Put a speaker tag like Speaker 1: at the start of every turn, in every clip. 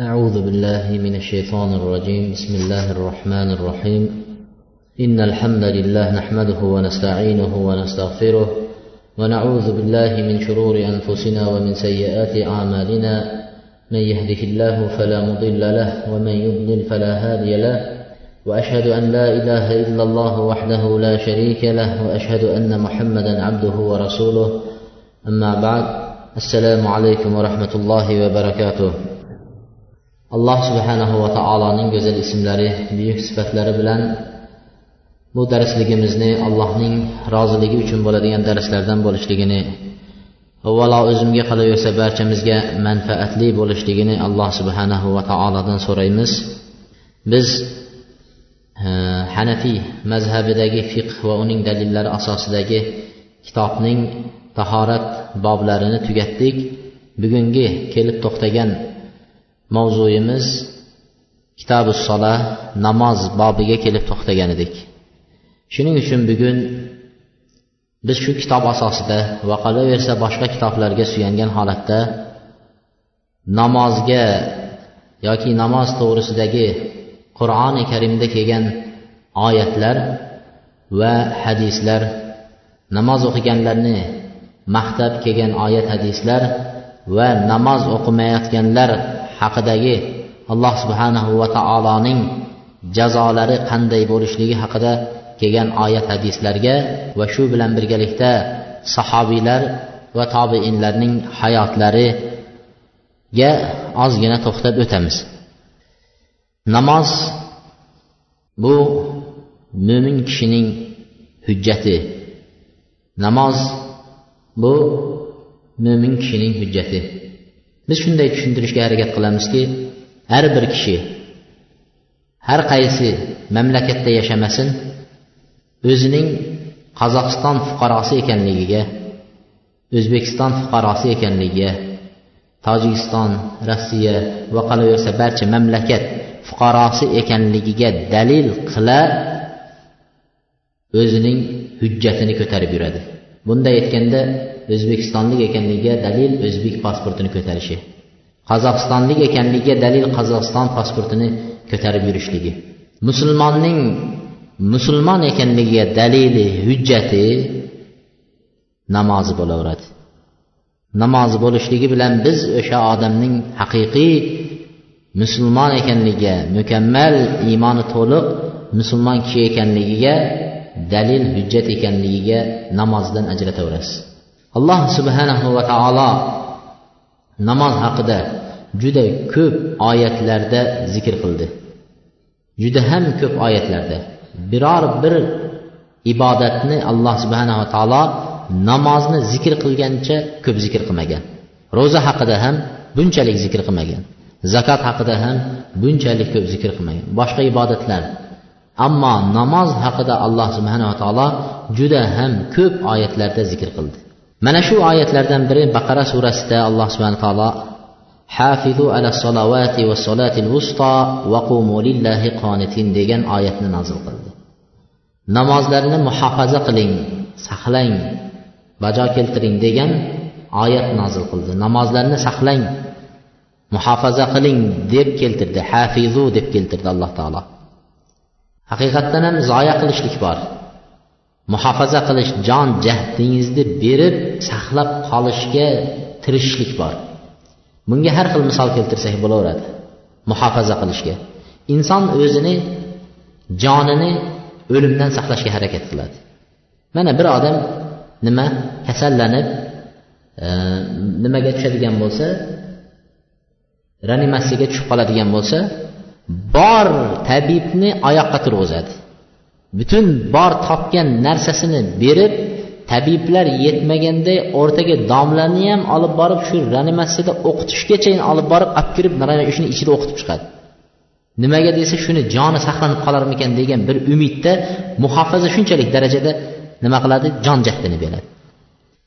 Speaker 1: أعوذ بالله من الشيطان الرجيم. بسم الله الرحمن الرحيم. إن الحمد لله نحمده ونستعينه ونستغفره ونعوذ بالله من شرور أنفسنا ومن سيئات أعمالنا. من يهده الله فلا مضل له ومن يضلل فلا هادي له. وأشهد أن لا إله إلا الله وحده لا شريك له وأشهد أن محمدا عبده ورسوله. أما بعد السلام عليكم ورحمة الله وبركاته. Alloh subhanahu va taoloning go'zal ismlari buyuk sifatlari bilan bu darsligimizni allohning roziligi uchun bo'ladigan darslardan bo'lishligini avvalo o'zimga qolaversa barchamizga manfaatli bo'lishligini alloh subhanahu va taolodan so'raymiz. Biz e, hanafiy mazhabidagi fiqh va uning dalillari asosidagi kitobning tahorat boblarini tugatdik. Bugungi kelib to'xtagan mavzuyimiz kitobi sola namoz bobiga kelib to'xtagan edik shuning uchun bugun biz shu kitob asosida va qolaversa boshqa kitoblarga suyangan holatda namozga yoki namoz to'g'risidagi qur'oni karimda kelgan oyatlar va hadislar namoz o'qiganlarni maqtab kelgan oyat hadislar va namoz o'qimayotganlar haqidagi alloh subhanahu va taoloning jazolari qanday bo'lishligi haqida kelgan oyat hadislarga va shu bilan birgalikda sahobiylar va tobeinlarning hayotlariga ozgina to'xtab o'tamiz. Namoz bu mo'min kishining hujjati. Namoz bu mo'min kishining hujjati. Biz shunday tushuntirishga harakat qilamizki har bir kishi har qaysi mamlakatda yashamasin o'zining qozog'iston fuqarosi ekanligiga o'zbekiston fuqarosi ekanligiga tojikiston rossiya va qolaversa barcha mamlakat fuqarosi ekanligiga dalil qila o'zining hujjatini ko'tarib yuradi. Bunday aytganda o'zbekistonlik ekanligiga dalil o'zbek pasportini ko'tarishi qozog'istonlik ekanligiga dalil qozog'iston pasportini ko'tarib yurishligi musulmonning musulmon ekanligiga dalili hujjati namozi bo'laveradi. Namozi bo'lishligi bilan biz o'sha odamning haqiqiy musulmon ekanligiga mukammal iymoni to'liq musulmon kishi ekanligiga dalil hujjat ekanligiga namozdan ajrataverasiz alloh subhanahu va taolo namoz haqida juda ko'p oyatlarda zikr qildi. Juda ham ko'p oyatlarda. Biror bir ibodatni alloh subhanava taolo namozni zikr qilgancha ko'p zikr qilmagan. Ro'za haqida ham bunchalik zikr qilmagan. Zakot haqida ham bunchalik ko'p zikr qilmagan. Boshqa ibodatlar ammo namoz haqida alloh subhanava taolo juda ham ko'p oyatlarda zikr qildi. Mana shu oyatlardan biri baqara surasida alloh subhana taolo hafizu ala salovati va solatil usto va lillahi qonitin degan oyatni nozil qildi. Namozlarni muhofaza qiling saqlang bajo keltiring degan oyat nozil qildi. Namozlarni saqlang muhofaza qiling deb keltirdi. Hafizu deb keltirdi alloh taolo. Haqiqatdan ham zoya qilishlik bor. Muhofaza qilish jon jahdingizni berib saqlab qolishga tirishishlik bor. Bunga har xil misol keltirsak bo'laveradi. Muhofaza qilishga. Inson o'zini jonini o'limdan saqlashga harakat qiladi. Mana bir odam nima? Kasallanib e, nimaga tushadigan bo'lsa reanimatsiyaga tushib qoladigan bo'lsa bor tabibni oyoqqa turg'izadi. Butun bor topgan narsasini berib tabiblar yetmaganday o'rtaga domlani ham olib borib shu reanimatsiyada o'qitishgacha olib borib olib kirib shuni ichida o'qitib chiqadi. Nimaga desa shuni joni saqlanib qolarmikan degan bir umidda muhofaza shunchalik darajada nima qiladi? Jon jahdini beradi.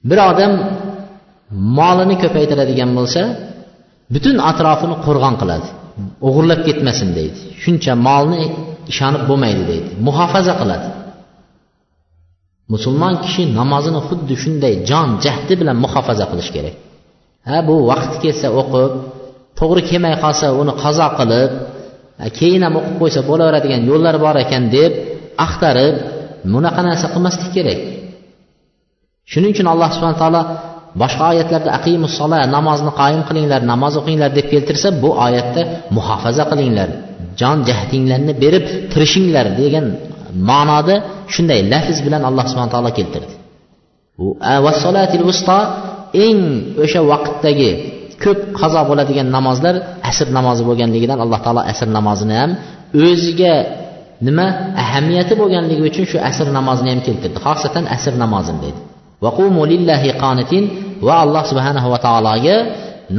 Speaker 1: Bir odam molini ko'paytiradigan bo'lsa butun atrofini qo'rg'on qiladi. O'g'irlab ketmasin deydi. Shuncha molni ishonib bo'lmaydi deydi. Muhofaza qiladi. Musulmon kishi namozini xuddi shunday jon jahdi bilan muhofaza qilish kerak. Ha bu vaqti kelsa o'qib to'g'ri kelmay qolsa uni qazo qilib keyin ham o'qib qo'ysa bo'laveradigan yo'llar bor ekan deb axtarib bunaqa narsa qilmaslik kerak. Shuning uchun alloh subhana taolo boshqa oyatlarda aqimussola namozni qoyim qilinglar namoz o'qinglar deb keltirsa bu oyatda muhofaza qilinglar jon jahdinglarni berib tirishinglar degan ma'noda shunday lafz bilan alloh subhana taolo keltirdi. Bu vusto eng o'sha vaqtdagi ko'p qazo bo'ladigan namozlar asr namozi bo'lganligidan alloh taolo asr namozini ham o'ziga nima ahamiyati bo'lganligi uchun shu asr namozini ham keltirdi. Xosatan asr namozini dedi va alloh subhanahu va taologa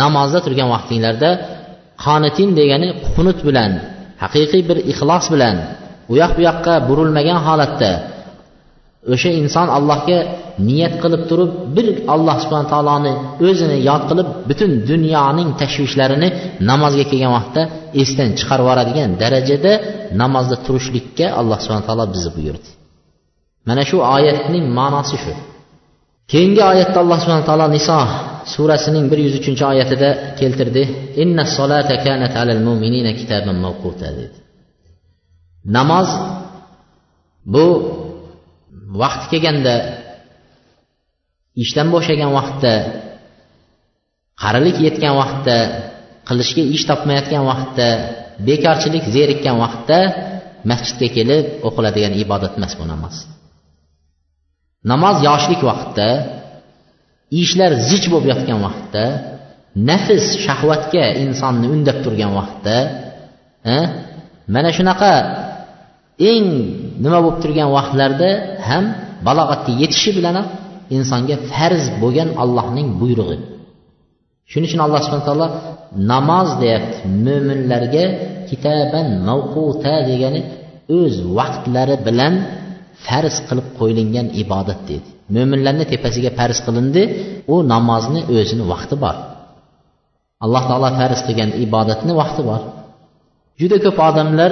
Speaker 1: namozda turgan vaqtinglarda qonitin degani qunut bilan haqiqiy bir ixlos bilan u yoq bu yoqqa burilmagan holatda o'sha inson allohga niyat qilib turib bir alloh subhana taoloni o'zini yod qilib butun dunyoning tashvishlarini namozga kelgan vaqtda esdan chiqarib yuboradigan darajada namozda turishlikka alloh subhana taolo bizni buyurdi. Mana shu oyatning ma'nosi shu. Keyingi oyatda alloh subhana taolo niso surasining bir yuz uchinchi oyatida keltirdi. Inna solata kanat alal mu'minina kitaban mawquta dedi. Namoz bu vaqti kelganda ishdan bo'shagan vaqtda qarilik yetgan vaqtda qilishga ish topmayotgan vaqtda bekorchilik zerikkan vaqtda masjidga kelib o'qiladigan ibodat emas bu namoz namoz yoshlik vaqtda ishlar zich bo'lib yotgan vaqtda nafs shahvatga insonni undab turgan vaqtda e, mana shunaqa eng nima bo'lib turgan vaqtlarda ham balog'atga yetishi bilan insonga farz bo'lgan allohning buyrug'i. Shuning uchun alloh subhana taolo namoz deyapti mo'minlarga kitaban mavquta degani o'z vaqtlari bilan farz qilib qo'yilgan ibodat deydi mo'minlarni tepasiga farz qilindi u namozni o'zini vaqti bor. Alloh taolo farz qilgan ibodatni vaqti bor. Juda ko'p odamlar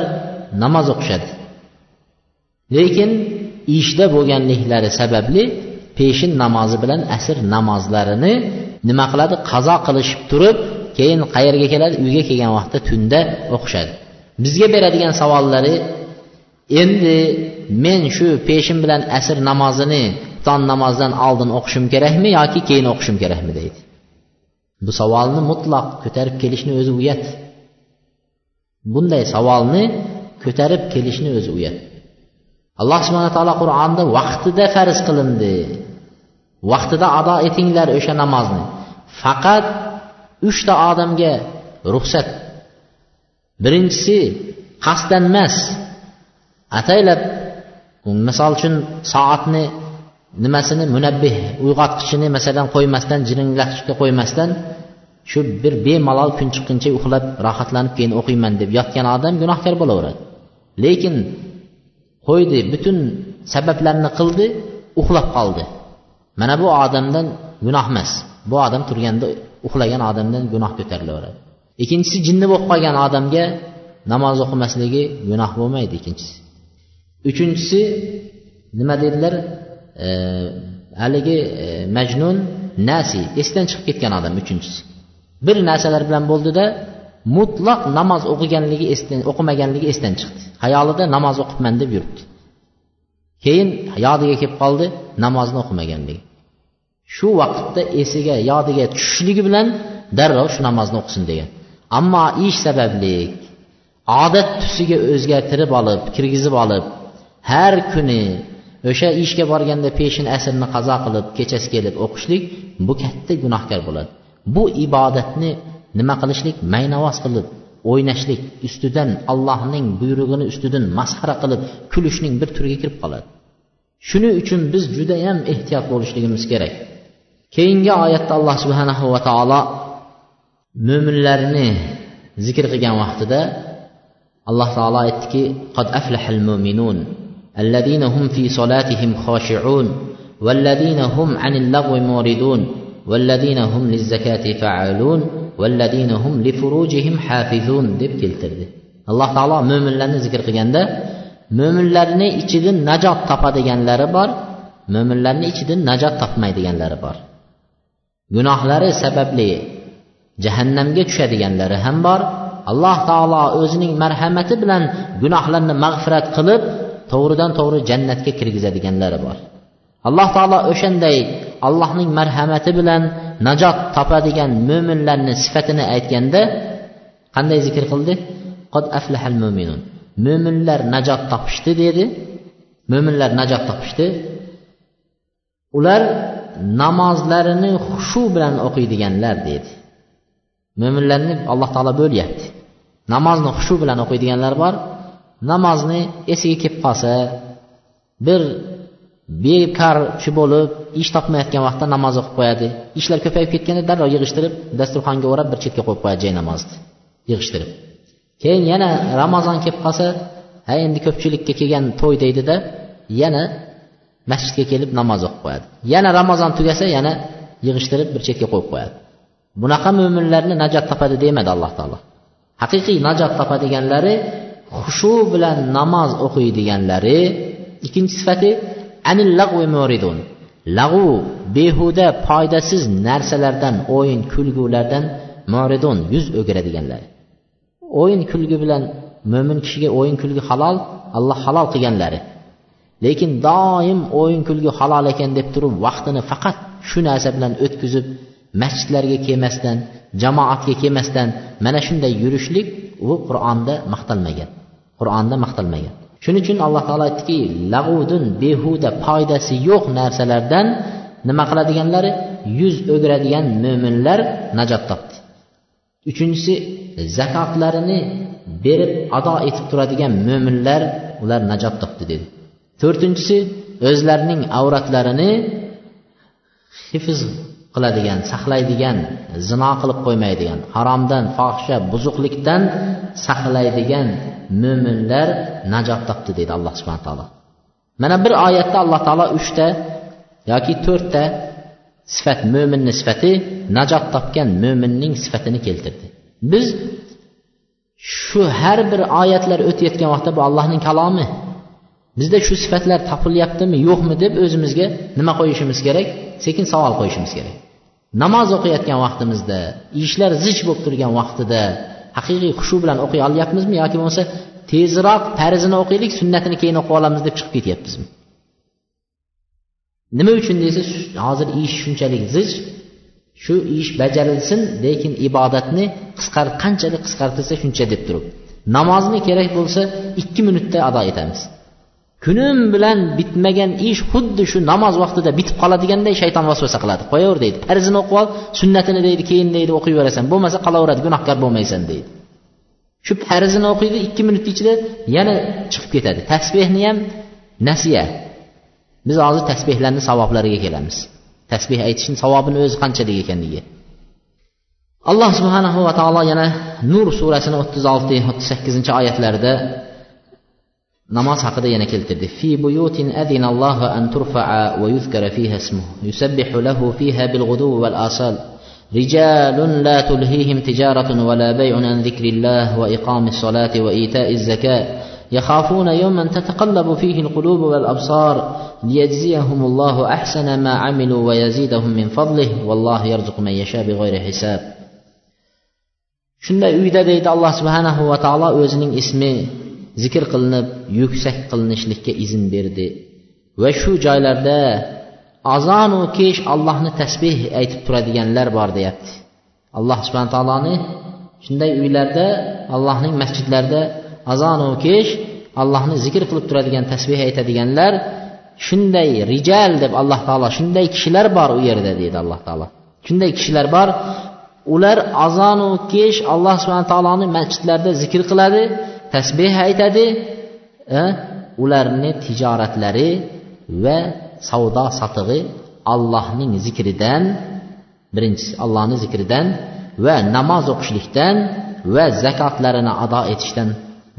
Speaker 1: namoz o'qishadi. Lekin ishda bo'lganliklari sababli peshin namozi bilan asr namozlarini nima qiladi? Qazo qilishib turib keyin qayerga keladi? Uyga kelgan vaqtda tunda o'qishadi. Bizga beradigan savollari endi men shu peshin bilan asr namozini tong namozidan oldin o'qishim kerakmi yoki keyin o'qishim kerakmi deydi. Bu savolni mutlaq ko'tarib kelishni o'zi uyat. Bunday savolni ko'tarib kelishni o'zi uyat. Alloh subhana taolo qur'onda vaqtida farz qilindi. Vaqtida ado etinglar o'sha namozni. Faqat uchta odamga ruxsat. Birinchisi qasddan emas ataylab misol uchun soatni nimasini munabbih uyg'otqichini masalan qo'ymasdan jiringlatishga qo'ymasdan shu bir bemalol kun chiqquncha uxlab rohatlanib keyin o'qiyman deb yotgan odam gunohkor bo'laveradi. Lekin qo'ydi butun sabablarni qildi uxlab qoldi. Mana bu odamdan gunoh emas. Bu odam turganda uxlagan odamdan gunoh ko'tarilaveradi. Ikkinchisi jinni bo'lib qolgan odamga namoz o'qimasligi gunoh bo'lmaydi ikkinchisi. Uchinchisi nima dedilar? E, haligi e, majnun nasi esdan chiqib ketgan odam uchinchisi. Bir narsalar bilan bo'ldida mutlaq namoz o'qiganligi esdan o'qimaganligi esdan chiqdi. Hayolida namoz o'qibman deb yuribdi. Keyin yodiga kelib qoldi namozni o'qimaganligi. Shu vaqtda esiga yodiga tushishligi bilan darrov shu namozni o'qisin degan. Ammo ish sabablik odat tusiga o'zgartirib olib kirgizib olib har kuni o'sha ishga borganda peshin asrni qazo qilib kechasi kelib o'qishlik bu katta gunohkor bo'ladi. Bu ibodatni nima qilishlik? Maynavoz qilib o'ynashlik ustidan allohning buyrug'ini ustidan masxara qilib kulishning bir turiga kirib qoladi. Shuning uchun biz judayam ehtiyot bo'lishligimiz kerak. Keyingi oyatda alloh subhanahu va taolo mo'minlarni zikr qilgan vaqtida alloh taolo aytdiki qad aflahal mo'minun الذين هم في صلاتهم خاشعون والذين هم عن اللغو موردون والذين هم للزكاة فعالون والذين هم لفروجهم حافظون deb keltirdi alloh taolo mo'minlarni zikr qilganda mo'minlarni ichidan najot topadiganlari bor mo'minlarni ichidan najot topmaydiganlari bor gunohlari sababli jahannamga tushadiganlari ham bor alloh taolo o'zining marhamati bilan gunohlarni mag'firat qilib to'g'ridan to'g'ri jannatga kirgizadiganlari bor. Alloh taolo o'shanday allohning marhamati bilan najot topadigan mo'minlarni sifatini aytganda qanday zikr qildi? Qod aflahal mo'minun mo'minlar najot topishdi dedi. Mo'minlar najot topishdi. Ular namozlarini xushu bilan o'qiydiganlar dedi. Mo'minlarni alloh taolo bo'lyapti. Namozni xushu bilan o'qiydiganlar bor. Namozni esiga kelib qolsa bir bekarchi bo'lib ish topmayotgan vaqtda namoz o'qib qo'yadi. Ishlar ko'payib ketganda darrov yig'ishtirib dasturxonga o'rab bir chetga qo'yib qo'yadi jay namozni. Yig'ishtirib. Keyin yana ramazon kelib qolsa ha endi ko'pchilikka kelgan to'y deydida yana masjidga kelib namoz o'qib qo'yadi. Yana ramazon tugasa yana yig'ishtirib bir chetga qo'yib qo'yadi. Bunaqa mo'minlarni najot topadi demadi alloh taolo. Haqiqiy najot topadiganlari xushu bilan namoz o'qiydiganlari ikkinchi sifati anil lag'vi muridun. Lag'u behuda foydasiz narsalardan o'yin kulgulardan muridun yuz o'giradiganlar o'yin kulgi bilan mo'min kishiga o'yin kulgi halol alloh halol qilganlari. Lekin doim o'yin kulgi halol ekan deb turib vaqtini faqat shu narsa bilan o'tkazib masjidlarga kelmasdan jamoatga kelmasdan mana shunday yurishlik u qur'onda maqtalmagan. Qur'onda maqtalmagan. Shuning uchun alloh taolo aytdiki lag'udun behuda foydasi yo'q narsalardan nima qiladiganlari? Yuz o'giradigan mo'minlar najot topdi. Uchinchisi zakotlarini berib ado etib turadigan mo'minlar ular najot topdi dedi. To'rtinchisi o'zlarining avratlarini hifz qiladigan saqlaydigan zino qilib qo'ymaydigan haromdan fohisha buzuqlikdan saqlaydigan mo'minlar najot topdi deydi alloh subhana taolo. Mana bir oyatda alloh taolo uchta yoki to'rtta sifat mo'minni sifati najot topgan mo'minning sifatini keltirdi. Biz shu har bir oyatlar o'tayotgan vaqtda bu allohning kalomi? Bizda shu sifatlar topilyaptimi yo'qmi deb o'zimizga nima qo'yishimiz kerak? Sekin savol qo'yishimiz kerak. Namoz o'qiyotgan vaqtimizda ishlar zich bo'lib turgan vaqtida haqiqiy xushu bilan o'qiy olyapmizmi yoki bo'lmasa tezroq farzini o'qiylik sunnatini keyin o'qib olamiz deb chiqib ketyapmizmi? Nima uchun desa hozir ish shunchalik zich shu ish bajarilsin lekin ibodatni qisqar qanchalik qisqartirsa shuncha deb turib. Namozni kerak bo'lsa ikki minutda ado etamiz. Kunim bilan bitmagan ish xuddi shu namoz vaqtida bitib qoladiganday shayton vasvasa qiladi. Qo'yaver deydi. Farzini o'qib ol sunnatini deydi keyin deydi o'qiyverasan. Bo'lmasa qolaveradi gunohkor bo'lmaysan deydi. Shu farzini o'qiydi ikki minut ichida yana chiqib ketadi. Tasbehni ham nasiya. Biz hozir tasbehlarni savoblariga kelamiz. Tasbeh aytishni savobini o'zi qanchalik ekanligi. Alloh subhanahu va taolo yana nur surasini o'ttiz olti o'ttiz sakkizinchi oyatlarida namoz haqida yana keltirdi fi buyutin adinallohu an turfa'a va yuzkara fiha ismuhu yusabbihu lahu fiha bilghudu val asal رجال لا تلهيهم تجارة ولا بيع عن ذكر الله وإقام الصلاة وإيتاء الزكاة يخافون يوما تتقلب فيه القلوب والأبصار ليجزيهم الله أحسن ما عملوا ويزيدهم من فضله والله يرزق من يشاء بغير حساب shunday uyda deydi alloh subhanahu va taolo o'zining ismi zikr qilinib yuksak qilinishlikka izn berdi. Va shu joylarda azonu kesh allohni tasbeh aytib turadiganlar bor deyapti. Alloh subhana taoloni shunday uylarda allohning masjidlarida azonu kesh allohni zikr qilib turadigan tasbeh aytadiganlar shunday rijal deb alloh taolo shunday kishilar bor u yerda deydi alloh taolo. Shunday kishilar bor ular azonu kesh alloh subhana taoloni masjidlarida zikr qiladi tasbeh aytadi e, ularni tijoratlari va savdo sotig'i allohning zikridan birinchisi allohni zikridan va namoz o'qishlikdan va zakotlarini ado etishdan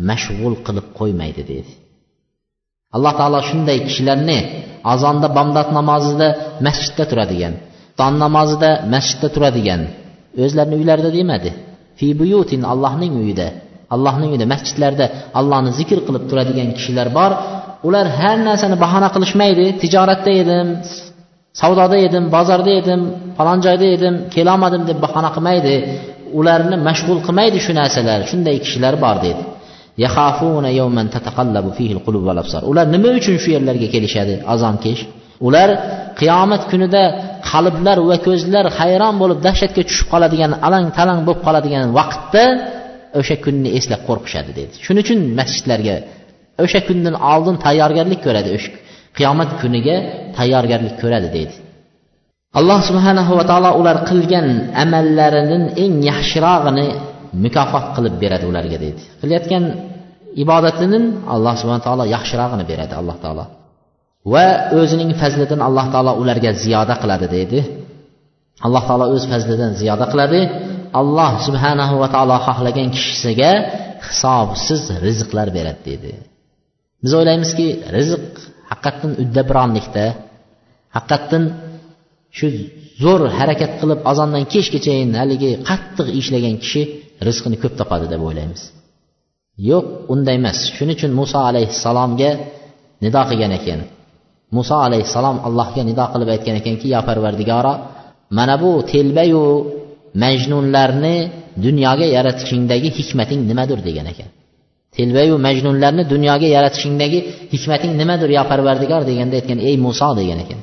Speaker 1: mashg'ul qilib qo'ymaydi deydi alloh taolo shunday kishilarni azonda bomdod namozida masjidda turadigan ton namozida masjidda turadigan o'zlarini uylarida demadi. Fi buyutin allohning uyida allohning uyida masjidlarda allohni zikr qilib turadigan kishilar bor. Ular har narsani bahona qilishmaydi. Tijoratda edim savdoda edim bozorda edim falon joyda edim kelolmadim deb bahona qilmaydi. Ularni mashg'ul qilmaydi shu narsalar. Shunday kishilar bor deydi ular nima uchun shu yerlarga kelishadi? Azon kesh. Ular qiyomat kunida qalblar va ko'zlar hayron bo'lib dahshatga tushib qoladigan alang talang bo'lib qoladigan vaqtda o'sha kunni eslab qo'rqishadi dedi. Shuning uchun masjidlarga o'sha kundan oldin tayyorgarlik ko'radi o'sha qiyomat kuniga tayyorgarlik ko'radi deydi alloh subhanahu va taolo ular qilgan amallarining eng yaxshirog'ini mukofot qilib beradi ularga deydi qilayotgan ibodatining alloh subhana taolo yaxshirog'ini beradi alloh taolo. Va o'zining fazlidan alloh taolo ularga ziyoda qiladi deydi alloh taolo o'z fazlidan ziyoda qiladi. Alloh subhanahu va taolo xohlagan kishisiga hisobsiz rizqlar beradi deydi biz o'ylaymizki rizq haqiqatdan uddaburonlikda haqiqatdan shu zo'r harakat qilib azondan kechgachayin haligi qattiq ishlagan kishi rizqini ko'p topadi deb o'ylaymiz. Yo'q unday emas. Shuning uchun muso alayhissalomga nido qilgan ekan. Muso alayhissalom allohga nido qilib aytgan ekanki yo parvardigoro mana bu telbayu majnunlarni dunyoga yaratishingdagi hikmating nimadir degan ekan. Telbayu majnunlarni dunyoga yaratishingdagi hikmating nimadir yo parvardigor deganda aytgan ey muso degan ekan.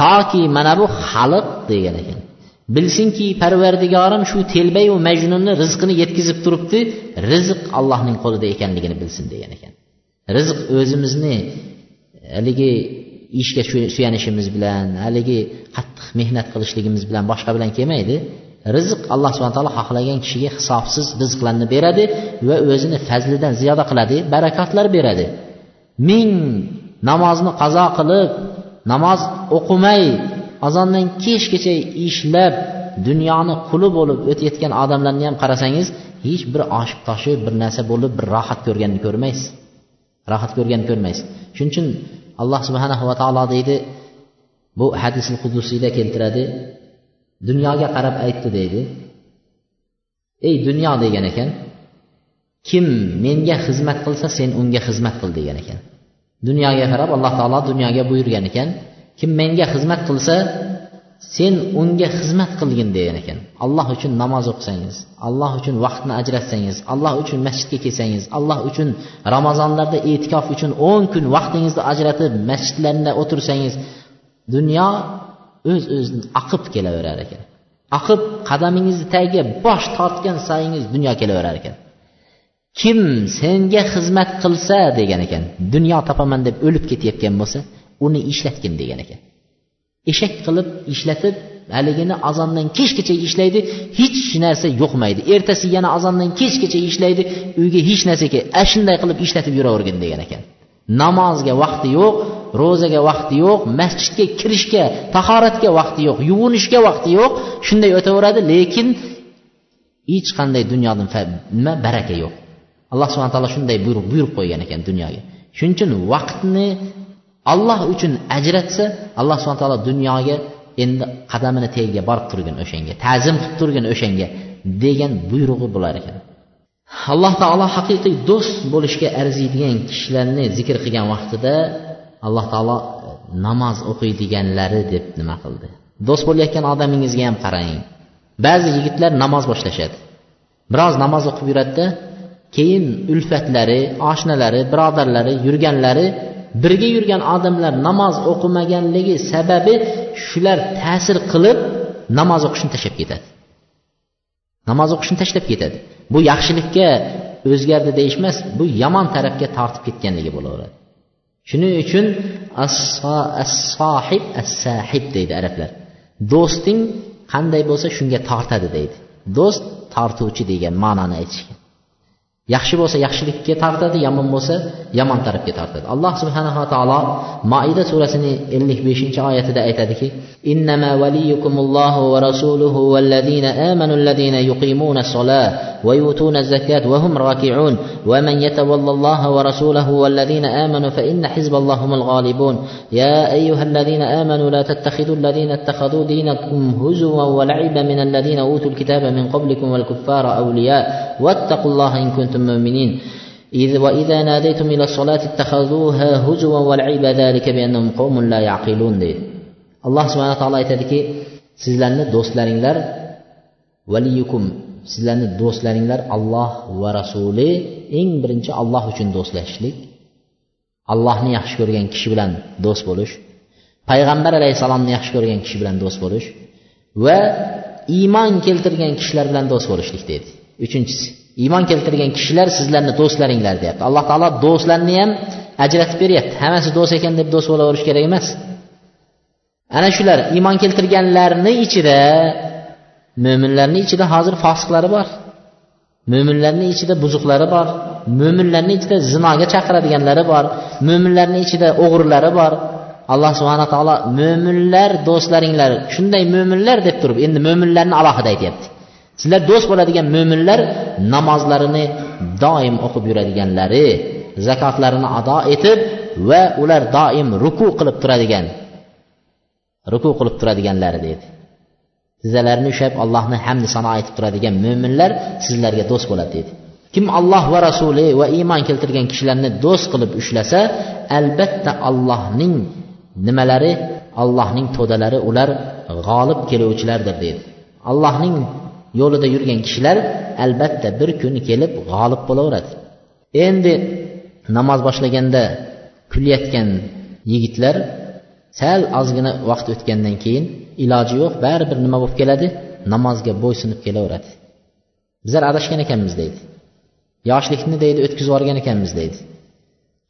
Speaker 1: Toki mana bu xalq degan ekan. Bilsinki parvardigorim shu telbayu majnunni rizqini yetkazib turibdi rizq allohning qo'lida ekanligini bilsin degan ekan. Rizq o'zimizni e, haligi ishga suyanishimiz bilan haligi qattiq mehnat qilishligimiz bilan boshqa bilan kelmaydi. Rizq alloh subhana taolo xohlagan kishiga hisobsiz rizqlarni beradi va o'zini fazlidan ziyoda qiladi barakotlar beradi. Ming namozni qazo qilib namoz o'qimay azondan kechgacha ishlab dunyoni quli bo'lib o'tayotgan odamlarni ham qarasangiz hech bir oshiq toshib bir narsa bo'lib bir rohat ko'rganini ko'rmaysiz. Rohat ko'rganini ko'rmaysiz. Shuning uchun alloh subhanahu va taolo deydi bu hadisil qudusiyda keltiradi. Dunyoga qarab aytdi deydi. Ey dunyo degan ekan kim menga xizmat qilsa sen unga xizmat qil degan ekan. Dunyoga qarab alloh taolo dunyoga buyurgan ekan kim menga xizmat qilsa sen unga xizmat qilgin degan ekan. Alloh uchun namoz o'qisangiz alloh uchun vaqtni ajratsangiz alloh uchun masjidga kelsangiz alloh uchun ramazonlarda e'tikof uchun o'n kun vaqtingizni ajratib masjidlarda o'tirsangiz dunyo o'z öz o'zini oqib kelaverar ekan. Oqib qadamingizni tagiga bosh tortgan sayingiz dunyo kelaverar ekan. Kim senga xizmat qilsa degan ekan dunyo topaman deb o'lib ketayotgan bo'lsa uni ishlatgin degan ekan. Eshak qilib ishlatib haligini azondan kechgacha ishlaydi hech narsa yo'qmaydi. Ertasi yana azondan kechgacha ishlaydi uyga hech narsa ana shunday qilib ishlatib yuravergin degan ekan. Namozga vaqti yo'q ro'zaga vaqti yo'q masjidga kirishga tahoratga vaqti yo'q yuvinishga vaqti yo'q shunday o'taveradi lekin hech qanday dunyodan nima baraka yo'q. Alloh subhana taolo shunday buyruq buyurib qo'ygan ekan dunyoga. Shuning uchun vaqtni alloh uchun ajratsa alloh subhana taolo dunyoga endi qadamini tagiga borib turgin o'shanga ta'zim qilib turgin o'shanga degan buyrug'i bo'lar ekan. Alloh taolo haqiqiy do'st bo'lishga arziydigan kishilarni zikr qilgan vaqtida alloh taolo e, namoz o'qiydiganlari deb nima qildi? Do'st bo'layotgan odamingizga ham qarang. Ba'zi yigitlar namoz boshlashadi. Biroz namoz o'qib yuradida keyin ulfatlari oshnalari birodarlari yurganlari birga yurgan odamlar namoz o'qimaganligi sababi shular ta'sir qilib namoz o'qishni tashlab ketadi. Namoz o'qishni tashlab ketadi. Bu yaxshilikka o'zgardi deyish emas bu yomon tarafga tortib ketganligi bo'laveradi. Shuning uchun as sohib as sahib deydi arablar. Do'sting qanday bo'lsa shunga tortadi deydi. Do'st tortuvchi degan ma'noni aytishgan yaxshi bo'lsa yaxshilikka tortadi yomon bo'lsa yomon tarafga tortadi. Alloh subhanava taolo maida surasini ellik beshinchi oyatida aytadiki innama valiyukumullohu va rasuluhu vallazina amanu allazina yuqimuna الصلاة ويؤتون الزكاة وهم راكعون. ومن يتولى الله ورسوله والذين آمنوا فإن حزب الله هم الغالبون. يا أيها الذين آمنوا لا تتخذوا الذين اتخذوا دينكم هزوا ولعبا من الذين أوتوا الكتاب من قبلكم والكفار أولياء. واتقوا الله إن كنتم مؤمنين. إذ وإذا ناديتم إلى الصلاة اتخذوها هزوا ولعبا ذلك بأنهم قوم لا يعقلون. deydi alloh subhana taolo aytadiki sizlarni do'stlaringlar valiyukum sizlarni do'stlaringlar alloh va rasuli eng birinchi alloh uchun do'stlashishlik allohni yaxshi ko'rgan kishi bilan do'st bo'lish payg'ambar alayhissalomni yaxshi ko'rgan kishi bilan do'st bo'lish va iymon keltirgan kishilar bilan do'st bo'lishlik deydi. Uchinchisi iymon keltirgan kishilar sizlarni do'stlaringlar deyapti. Alloh taolo do'stlarni ham ajratib beryapti. Hammasi do'st ekan deb do'st bo'laverish kerak emas. Ana shular iymon keltirganlarni ichida mo'minlarni ichida hozir fosiqlari bor. Mo'minlarni ichida buzuqlari bor. Mo'minlarni ichida zinoga chaqiradiganlari bor. Mo'minlarni ichida o'g'rilari bor. Alloh subhana taolo mo'minlar do'stlaringlar shunday mo'minlar deb turib endi mo'minlarni alohida aytyapti. Sizlar do'st bo'ladigan mo'minlar namozlarini doim o'qib yuradiganlari zakotlarini ado etib va ular doim ruku qilib turadigan ruku qilib turadiganlari deydi tizzalarini ushlab allohni hamdi sano aytib turadigan mo'minlar sizlarga do'st bo'ladi deydi kim alloh va rasuli va iymon keltirgan kishilarni do'st qilib ushlasa albatta allohning nimalari allohning to'dalari ular g'olib keluvchilardir deydi allohning yo'lida yurgan kishilar albatta bir kun kelib g'olib bo'laveradi. Endi namoz boshlaganda kulayotgan yigitlar sal ozgina vaqt o'tgandan keyin iloji yo'q baribir nima bo'lib keladi? Namozga bo'ysunib kelaveradi. Bizlar adashgan ekanmiz deydi. Yoshlikni deydi o'tkazib yuborgan ekanmiz deydi.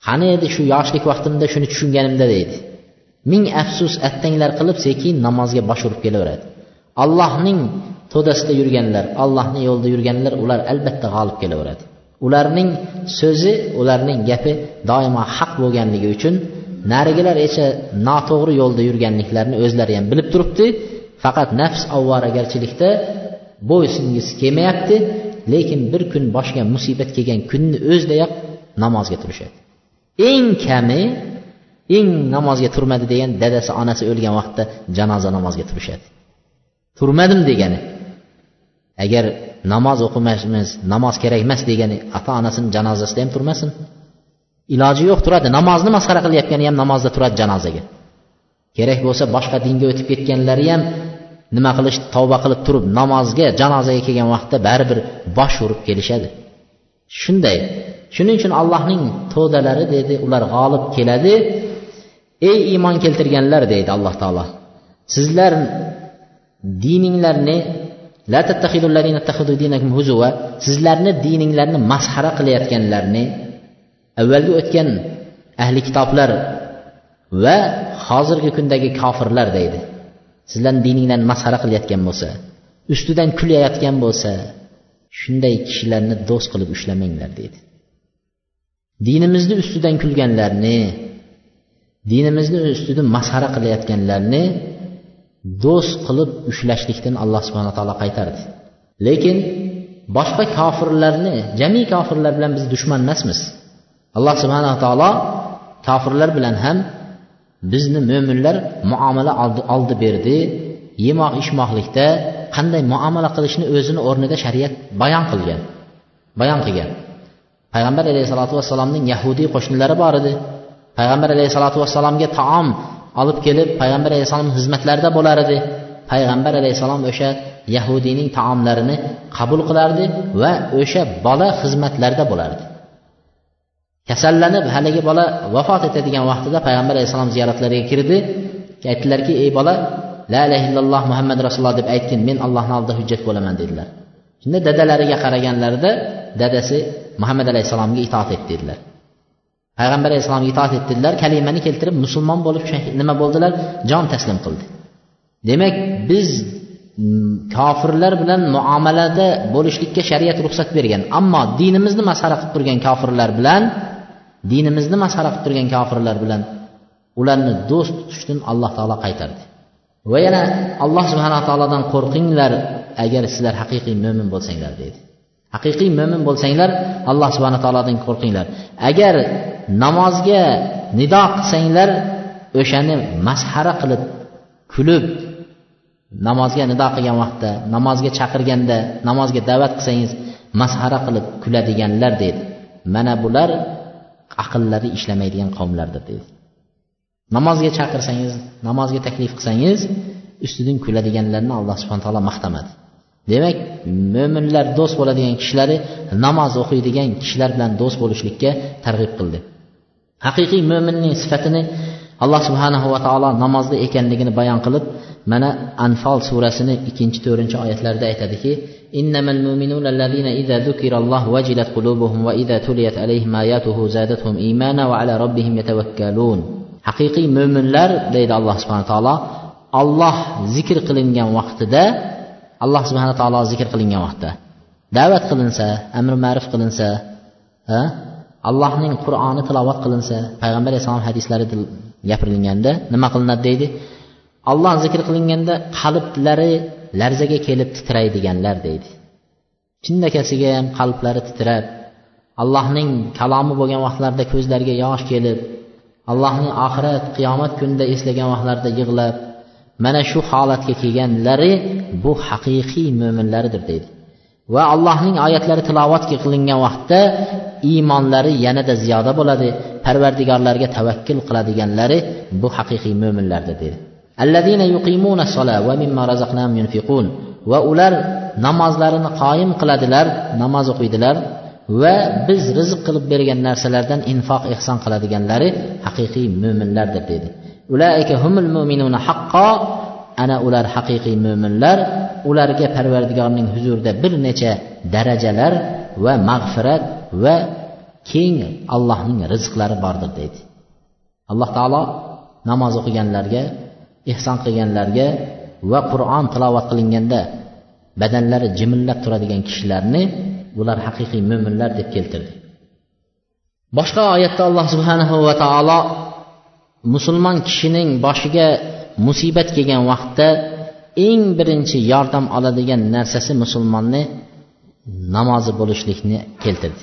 Speaker 1: Qani edi shu yoshlik vaqtimda shuni tushunganimda deydi. Ming afsus attanglar qilib sekin namozga bosh urib kelaveradi. Allohning to'dasida yurganlar allohni yo'lida yurganlar ular albatta g'olib kelaveradi. Ularning so'zi ularning gapi doimo haq bo'lganligi uchun narigilar esa noto'g'ri yo'lda yurganliklarini o'zlari ham bilib turibdi. Faqat nafs avvoragarchilikda bo'ysungisi kelmayapti lekin bir kun boshga musibat kelgan kunni o'zidayoq namozga turishadi. Eng kami eng namozga turmadi degan dadasi onasi o'lgan vaqtda janoza namozga turishadi. Turmadim degani agar namoz o'qimasmiz namoz kerak emas degani ota onasini janozasida ham turmasin. Iloji yo'q turadi. Namozni masxara qilayotgani ham namozda turadi janozaga. Kerak bo'lsa boshqa dinga o'tib ketganlari ham nima qilish tavba qilib turib namozga janozaga kelgan vaqtda baribir bosh urib kelishadi. Shunday. Shuning uchun allohning to'dalari deydi ular g'olib keladi. Ey iymon keltirganlar deydi alloh taolo sizlar dininglarni sizlarni dininglarni masxara qilayotganlarni avvalgi o'tgan ahli kitoblar va hozirgi kundagi kofirlar deydi. Sizlarni diningdan masxara qilayotgan bo'lsa ustidan kulayotgan bo'lsa shunday kishilarni do'st qilib ushlamanglar deydi. Dinimizni ustidan kulganlarni dinimizni ustidan masxara qilayotganlarni do'st qilib ushlashlikdan alloh subhana taolo qaytardi. Lekin boshqa kofirlarni jami kofirlar bilan biz dushman emasmiz alloh subhana taolo kofirlar bilan ham bizni mo'minlar muomala oldi berdi. Yemoq ichmoqlikda qanday muomala qilishni o'zini o'rnida shariat bayon qilgan bayon qilgan. Payg'ambar alayhissalotu vassalomning yahudiy qo'shnilari bor edi. Payg'ambar alayhissalotu vassalomga taom olib kelib payg'ambar alayhissalom xizmatlarida bo'lar edi. Payg'ambar alayhissalom o'sha yahudiyning taomlarini qabul qilardi va o'sha bola xizmatlarida bo'lardi. Kasallanib haligi bola vafot etadigan vaqtida payg'ambar alayhissalom ziyoratlariga kirdi. Aytdilarki ey bola la ilaha illalloh muhammad rasululloh deb aytgin men allohni oldida hujjat bo'laman dedilar. Shunda dadalariga qaraganlarida dadasi muhammad alayhissalomga itoat et dedilar. Payg'ambar alayhissalomga itoat etdilar kalimani keltirib musulmon bo'lib nima bo'ldilar? Jon taslim qildi. Demak biz mm, kofirlar bilan muomalada bo'lishlikka shariat ruxsat bergan ammo dinimizni masxara qilib turgan kofirlar bilan dinimizni masxara qilib turgan kofirlar bilan ularni do'st tutishdan alloh taolo qaytardi. Va yana alloh subhanaa taolodan qo'rqinglar agar sizlar haqiqiy mo'min bo'lsanglar deydi. Haqiqiy mo'min bo'lsanglar alloh subhana taolodan qo'rqinglar. Agar namozga nido qilsanglar o'shani masxara qilib kulib namozga nido qilgan vaqtda namozga chaqirganda namozga da'vat qilsangiz masxara qilib kuladiganlar deydi. Mana bular aqllari ishlamaydigan qavmlardir deydi namozga chaqirsangiz namozga taklif qilsangiz ustidan kuladiganlarni alloh subhana taolo maqtamadi. Demak mo'minlar do'st bo'ladigan kishilari namoz o'qiydigan kishilar bilan do'st bo'lishlikka targ'ib qildi. Haqiqiy mo'minning sifatini alloh subhanahu va taolo namozda ekanligini bayon qilib mana anfol surasini ikkinchi to'rtinchi oyatlarida aytadiki إنما المؤمنون الذين إذا ذكر الله وجلت قلوبهم وإذا تليت عليهم آياته زادتهم إيمانا وعلى ربهم يتوكلون haqiqiy mo'minlar deydi alloh subhana taolo olloh zikr qilingan vaqtida alloh subhana taolo zikr qilingan vaqtda da'vat qilinsa amri ma'ruf qilinsa allohning qur'oni tilovat qilinsa payg'ambar alayhissalom hadislarida gapirilganda nima qilinadi deydi? Alloh zikr qilinganda qalblari larzaga kelib titraydiganlar deydi. Chindakasiga ham qalblari titrab allohning kalomi bo'lgan vaqtlarda ko'zlariga yosh kelib allohning oxirat qiyomat kunida eslagan vaqtlarida yig'lab mana shu holatga kelganlari bu haqiqiy mo'minlaridir deydi. Va allohning oyatlari tilovat qilingan vaqtda iymonlari yanada ziyoda bo'ladi. Parvardigorlarga tavakkul qiladiganlari bu haqiqiy mo'minlardir deydi va ular namozlarini qoyim qiladilar namoz o'qiydilar. Va biz rizq qilib bergan narsalardan infoq ehson qiladiganlari haqiqiy mo'minlardir dedi. Ulaika humul mu'minuna haqqo. Ana ular haqiqiy mo'minlar ularga parvardigorning huzurida bir necha darajalar va mag'firat va keng allohning rizqlari bordir deydi. Alloh taolo namoz o'qiganlarga ehson qilganlarga va qur'on tilovat qilinganda badanlari jimillab turadigan kishilarni bular haqiqiy mo'minlar deb keltirdi. Boshqa oyatda alloh subhanahu va taolo musulmon kishining boshiga musibat kelgan vaqtda eng birinchi yordam oladigan narsasi musulmonni namozi bo'lishlikni keltirdi.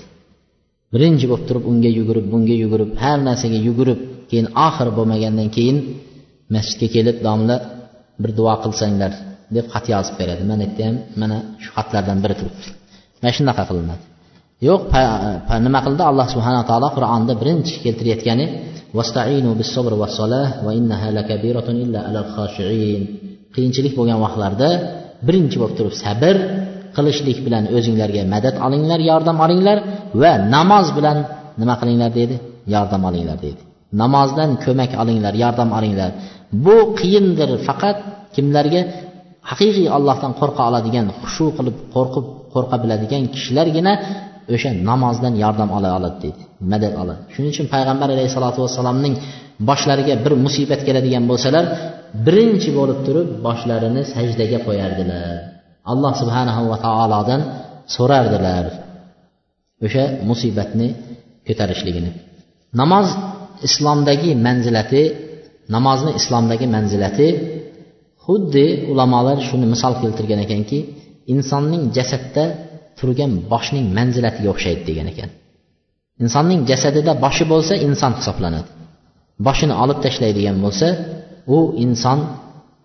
Speaker 1: Birinchi bo'lib turib unga yugurib bunga yugurib har narsaga yugurib keyin oxiri bo'lmagandan keyin masjidga kelib domla bir duo qilsanglar deb xat yozib beradi. Mana yerda ham mana shu xatlardan biri turibdi. Mana shunaqa qilinadi. Yo'q nima qildi? Alloh subhana taolo qur'onda birinchi keltirayotgani qiyinchilik bo'lgan vaqtlarda birinchi bo'lib turib sabr qilishlik bilan o'zinglarga madad olinglar yordam olinglar va namoz bilan nima qilinglar deydi? Yordam olinglar deydi. Namozdan ko'mak olinglar yordam olinglar. Bu qiyindir faqat kimlarga? Haqiqiy allohdan qo'rqa oladigan xushu qilib qo'rqib qo'rqa biladigan kishilargina o'sha namozdan yordam ola oladi deydi madad oladi shuning uchun payg'ambar alayhissalotu vassalomning boshlariga bir musibat keladigan bo'lsalar birinchi bo'lib turib boshlarini sajdaga qo'yardilar. Alloh subhanahu va taolodan so'rardilar o'sha musibatni ko'tarishligini. Namoz islomdagi manzilati namozni islomdagi manzilati xuddi ulamolar shuni misol keltirgan ekanki insonning jasadda turgan boshning manzilatiga o'xshaydi degan ekan. Insonning jasadida boshi bo'lsa inson hisoblanadi. Boshini olib tashlaydigan bo'lsa u inson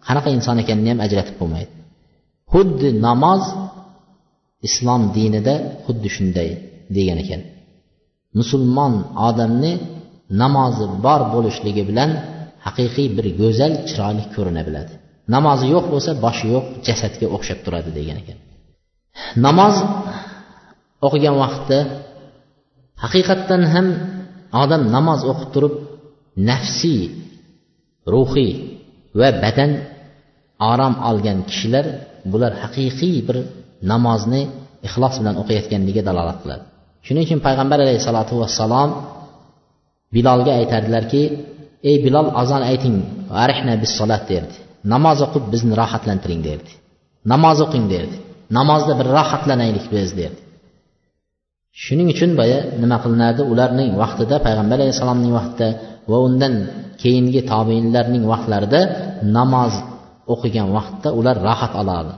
Speaker 1: qanaqa inson ekanini ham ajratib bo'lmaydi. Xuddi namoz islom dinida xuddi shunday degan ekan. Musulmon odamni namozi bor bo'lishligi bilan haqiqiy bir go'zal chiroyli ko'rina biladi. Namozi yo'q bo'lsa boshi yo'q jasadga o'xshab turadi degan ekan. Namoz o'qigan vaqtda haqiqatdan ham odam namoz o'qib turib nafsiy ruhiy va badan orom olgan kishilar bular haqiqiy bir namozni ixlos bilan o'qiyotganligiga dalolat qiladi. Shuning uchun payg'ambar alayhissalotu vassalom bilolga aytardilarki ey bilol azon ayting. Arihna bis solat derdi. Namoz o'qib bizni rohatlantiring derdi. Namoz o'qing derdi. Namozda bir rohatlanaylik biz derdi. Shuning uchun boya nima qilinardi ularning vaqtida payg'ambar alayhissalomning vaqtida va undan keyingi tobeinlarning vaqtlarida namoz o'qigan vaqtda ular rohat oladi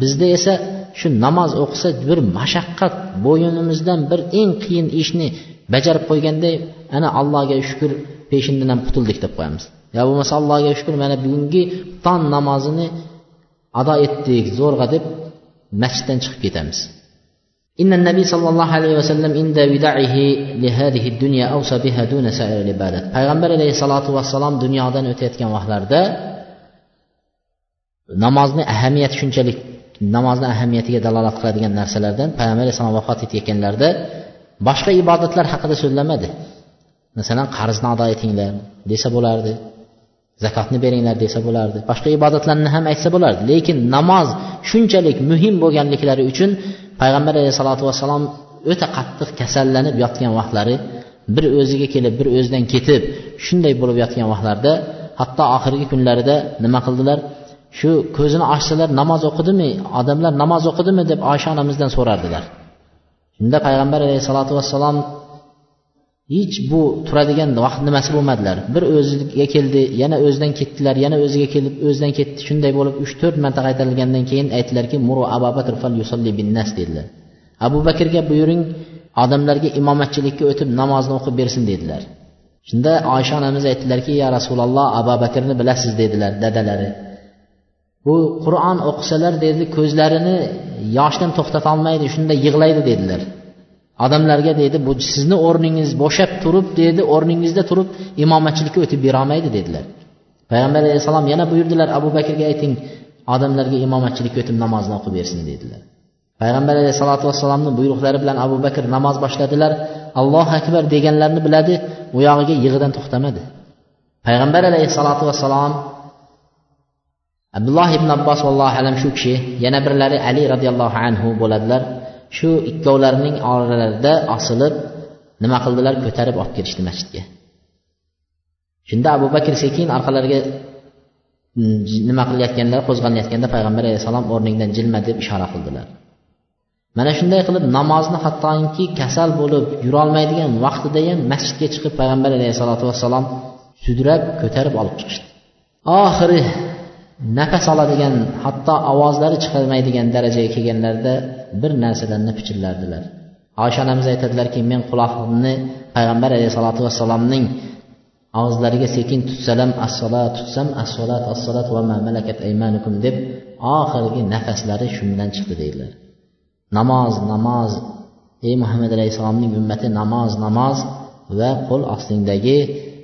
Speaker 1: bizda esa shu namoz o'qisa bir mashaqqat bo'yinimizdan bir eng qiyin ishni bajarib qo'yganday ana allohga shukur peshindan ham qutuldik deb qo'yamiz yo bo'lmasa allohga shukur mana bugungi tong namozini ado etdik zo'rg'a deb masjiddan chiqib ketamiz إن النبي صلى الله عليه وسلم عند وداعه لهذه الدنيا أوصى بها دون سائر العبادات payg'ambar alayhissalotu vassalom dunyodan o'tayotgan vaqtlarda namozni ahamiyati shunchalik namozni ahamiyatiga dalolat qiladigan narsalardan payg'ambar alayhissalom vafot etayotganlarida boshqa ibodatlar haqida so'zlamadi. Masalan qarzni ado etinglar desa bo'lardi zakotni beringlar desa bo'lardi boshqa ibodatlarni ham aytsa bo'lardi. Lekin namoz shunchalik muhim bo'lganliklari uchun payg'ambar alayhissalotu vassalom o'ta qattiq kasallanib yotgan vaqtlari bir o'ziga kelib bir o'zidan ketib shunday bo'lib yotgan vaqtlarda hatto oxirgi kunlarida nima qildilar? Shu ko'zini ochsalar namoz o'qidimi odamlar namoz o'qidimi deb oysha onamizdan so'rardilar. Shunda payg'ambar alayhissalotu vassalom hech bu turadigan vaqt nimasi bo'lmadilar. Bir o'ziga keldi yana o'zidan ketdilar yana o'ziga kelib o'zidan ketdi. Shunday bo'lib uch to'rt marta qaytarilgandan keyin aytdilarki muru abu bakr fal yusalli bin nas dedilar. Abu bakrga buyuring odamlarga imomatchilikka o'tib namozni o'qib bersin dedilar. Shunda oysha onamiz aytdilarki ya rasululloh abu bakrni bilasiz dedilar dadalari. Bu qur'on o'qisalar dedi ko'zlarini yoshdan to'xtatolmaydi shunda yig'laydi dedilar. Odamlarga dedi bu sizni o'rningiz bo'shab turib dedi o'rningizda turib imomatchilikka o'tib berolmaydi dedilar. Payg'ambar alayhissalom yana buyurdilar abu bakrga ayting odamlarga imomatchilikka o'tib namozni o'qib bersin dedilar. Payg'ambar alayhissalotu vassalomni buyruqlari bilan abu bakr namoz boshladilar. Allohu akbar deganlarini biladi u yog'iga yig'idan to'xtamadi. Payg'ambar alayhissalotu vassalom abdulloh ibn abbos vallohu alam shu kishi yana birlari ali roziyallohu anhu bo'ladilar. Shu ikkovlarining oralarida osilib nima qildilar? Ko'tarib olib kelishdi masjidga. Shunda abu bakr sekin orqalariga mm, nima qilayotganlar qo'zg'alayotganda payg'ambar alayhissalom o'rningdan jilma deb ishora qildilar. Mana shunday qilib namozni hattoki kasal bo'lib yurolmaydigan vaqtida ham masjidga chiqib payg'ambar alayhissalotu vassalom sudrab ko'tarib olib chiqishdi. Oxiri nafas oladigan hatto ovozlari chiqarmaydigan darajaga kelganlarida bir narsalarni pichirlardilar oysha onamiz aytadilarki men quloqimni payg'ambar alayhissalotu vassalomning og'izlariga sekin tutsalam assolat tutsam assolat assolat va malakat aymanukum deb oxirgi nafaslari shundan chiqdi deydilar. Namoz namoz ey muhammad alayhissalomning ummati namoz namoz va qo'l ostingdagi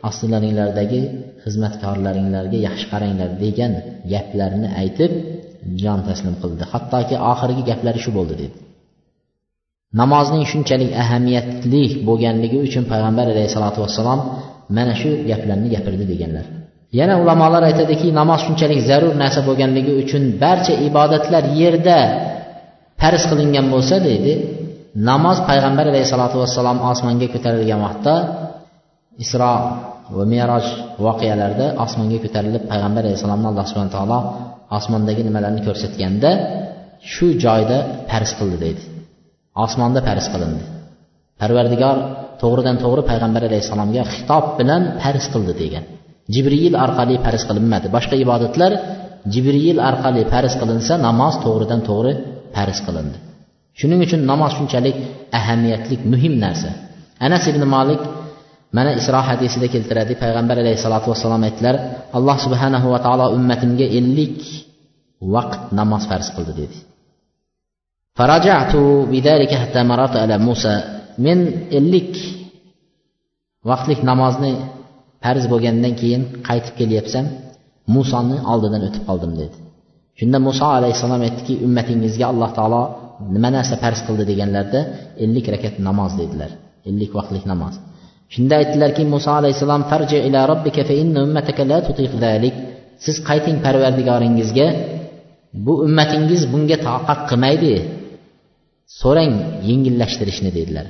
Speaker 1: ostilaringlardagi xizmatkorlaringlarga yaxshi qaranglar degan gaplarni aytib jon taslim qildi. Hattoki oxirgi gaplari shu bo'ldi dedi. Namozning shunchalik ahamiyatli bo'lganligi uchun payg'ambar alayhissalotu vassalom mana shu gaplarni gapirdi deganlar. Yana ulamolar aytadiki namoz shunchalik zarur narsa bo'lganligi uchun barcha ibodatlar yerda farz qilingan bo'lsa deydi namoz payg'ambar alayhissalotu vassalom osmonga ko'tarilgan vaqtda isro va meroj voqealarida osmonga ko'tarilib payg'ambar alayhissalomni alloh subhana taolo osmondagi nimalarni ko'rsatganda shu joyda farz qildi deydi. Osmonda farz qilindi. Parvardigor to'g'ridan to'g'ri payg'ambar alayhissalomga xitob bilan farz qildi degan. Jibriyil orqali farz qilinmadi. Boshqa ibodatlar jibriyil orqali farz qilinsa namoz to'g'ridan to'g'ri farz qilindi. Shuning uchun namoz shunchalik ahamiyatli muhim narsa. Anas ibn molik mana isro hadisida keltiradi. Payg'ambar alayhissalotu vassalom aytdilar alloh subhanahu va taolo ummatimga ellik vaqt namoz farz qildi dedi. Men ellik vaqtlik namozni farz bo'lgandan keyin qaytib kelyapsam musoni oldidan o'tib qoldim dedi. Shunda muso alayhissalom aytdiki ummatingizga alloh taolo nima narsa farz qildi deganlarda ellik rakat namoz dedilar. Ellik vaqtlik namoz. Shunda aytdilarki muso alayhissalom farji ila robbika fa inna ummataka la tutiq zalik siz qayting parvardigoringizga bu ummatingiz bunga toqat qilmaydi. So'rang yengillashtirishni dedilar.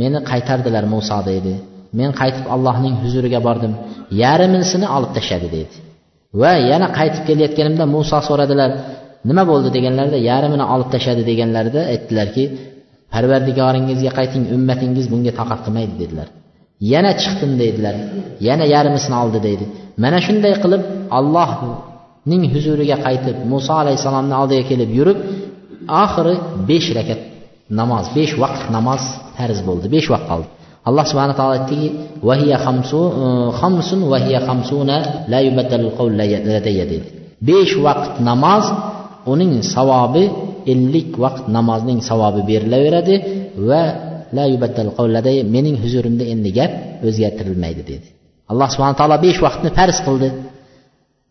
Speaker 1: Meni qaytardilar muso deydi men qaytib allohning huzuriga bordim. Yarmisini olib tashladi deydi va yana qaytib kelayotganimda muso so'radilar nima bo'ldi? deganlarida yarmini olib tashladi deganlarida aytdilarki parvardigoringizga qayting ummatingiz bunga toqat qilmaydi dedilar. Yana chiqdim deydilar. Yana yarmisini oldi deydi. Mana shunday qilib allohning huzuriga qaytib muso alayhissalomni oldiga kelib yurib oxiri besh rakat namoz besh vaqt namoz farz bo'ldi besh vaqt qoldi. Alloh subhana taolo aytdiki besh vaqt namoz uning savobi ellik vaqt namozning savobi berilaveradi va la yubaddal qavladay mening huzurimda endi gap o'zgartirilmaydi dedi. Alloh subhana taolo besh vaqtni farz qildi.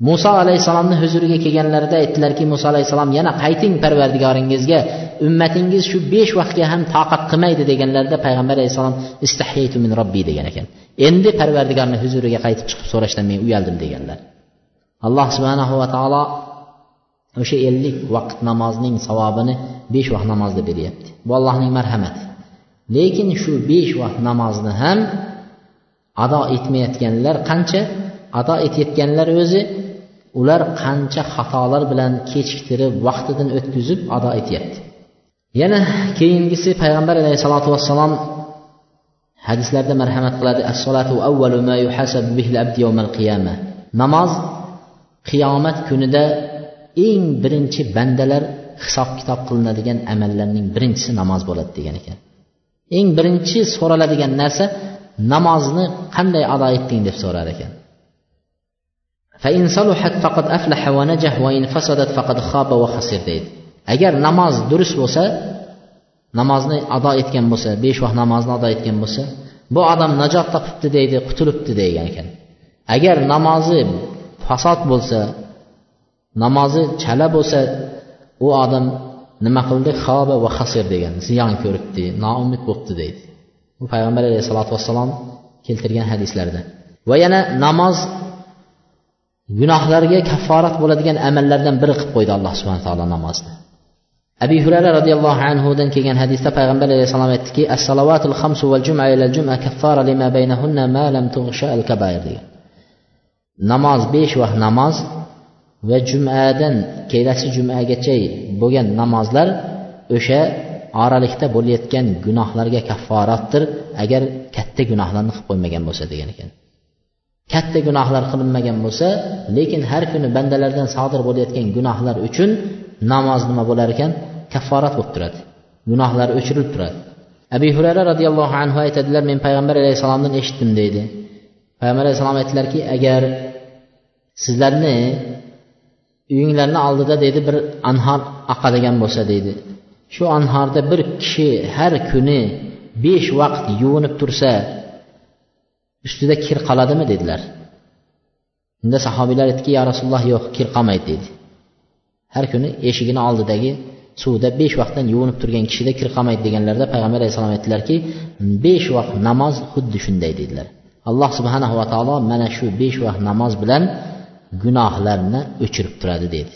Speaker 1: Muso alayhissalomni huzuriga kelganlarida aytdilarki muso alayhissalom yana qayting parvardigoringizga ummatingiz shu besh vaqtga ham toqat qilmaydi deganlarida payg'ambar alayhissalom istahyaytu min robbi degan ekan. Endi parvardigorni huzuriga qaytib chiqib so'rashdan men uyaldim deganlar. Alloh subhanahu va taolo o'sha ellik vaqt namozning savobini besh vaqt namozda beryapti. Bu allohning marhamati. Lekin shu besh vaqt namozni ham ado etmayotganlar qancha? Ado etayotganlar o'zi ular qancha xatolar bilan kechiktirib vaqtidan o'tkazib ado etyapti. Yana keyingisi payg'ambar alayhissalotu vassalom hadislarda marhamat qiladi. As-solatu avvalu ma yuhasab bihi al-abd yawm al-qiyamah. Namoz qiyomat kunida eng birinchi bandalar hisob kitob qilinadigan amallarning birinchisi namoz bo'ladi degan ekan. Eng birinchi so'raladigan narsa namozni qanday ado etding deb so'rar ekan. Deydi. Agar namoz durust bo'lsa namozni ado etgan bo'lsa besh vaqt namozni ado etgan bo'lsa bu odam najot topibdi deydi qutulibdi degan ekan. Agar namozi fasod bo'lsa namozi chala bo'lsa u odam nima qildi? Xoba va hasir degan. Ziyon ko'ribdi noumid bo'libdi deydi. Bu payg'ambar alayhissalotu vassalom keltirgan hadislarda. Va yana namoz gunohlarga kafforat bo'ladigan amallardan biri qilib qo'ydi alloh subhana taolo namozni abi hurara roziyallohu anhudan kelgan hadisda payg'ambar alayhissalom aytdiki as salovatul xamsu val juma ila juma kaffara lima baynahunna ma lam tughsha al kabair degan. Namoz besh vaqt namoz va jumadan kelasi jumagacha bo'lgan namozlar o'sha oralikda bo'layotgan gunohlarga kafforatdir. Agar katta gunohlarni qilib qo'ymagan bo'lsa degan ekan. Katta gunohlar qilinmagan bo'lsa lekin har kuni bandalardan sodir bo'layotgan gunohlar uchun namoz nima bo'lar ekan? Kafforat bo'lib turadi. Gunohlar o'chirilib turadi. Abi hurayra roziyallohu anhu aytadilar men payg'ambar alayhissalomdan eshitdim deydi. Payg'ambar alayhissalom aytdilarki agar sizlarni uyinglarni oldida deydi bir anhor oqadigan bo'lsa deydi. Shu anhorda bir kishi har kuni besh vaqt yuvinib tursa ustida kir qoladimi dedilar. Unda sahobiylar aytdiki yo rasululloh yo'q kir qolmaydi dedi. Har kuni eshigini oldidagi suvda besh vaqtdan yuvinib turgan kishida kir qolmaydi deganlarida payg'ambar alayhissalom aytdilarki besh vaqt namoz xuddi shunday dedilar. Alloh subhanahu va taolo mana shu besh vaqt namoz bilan gunohlarni o'chirib turadi dedi.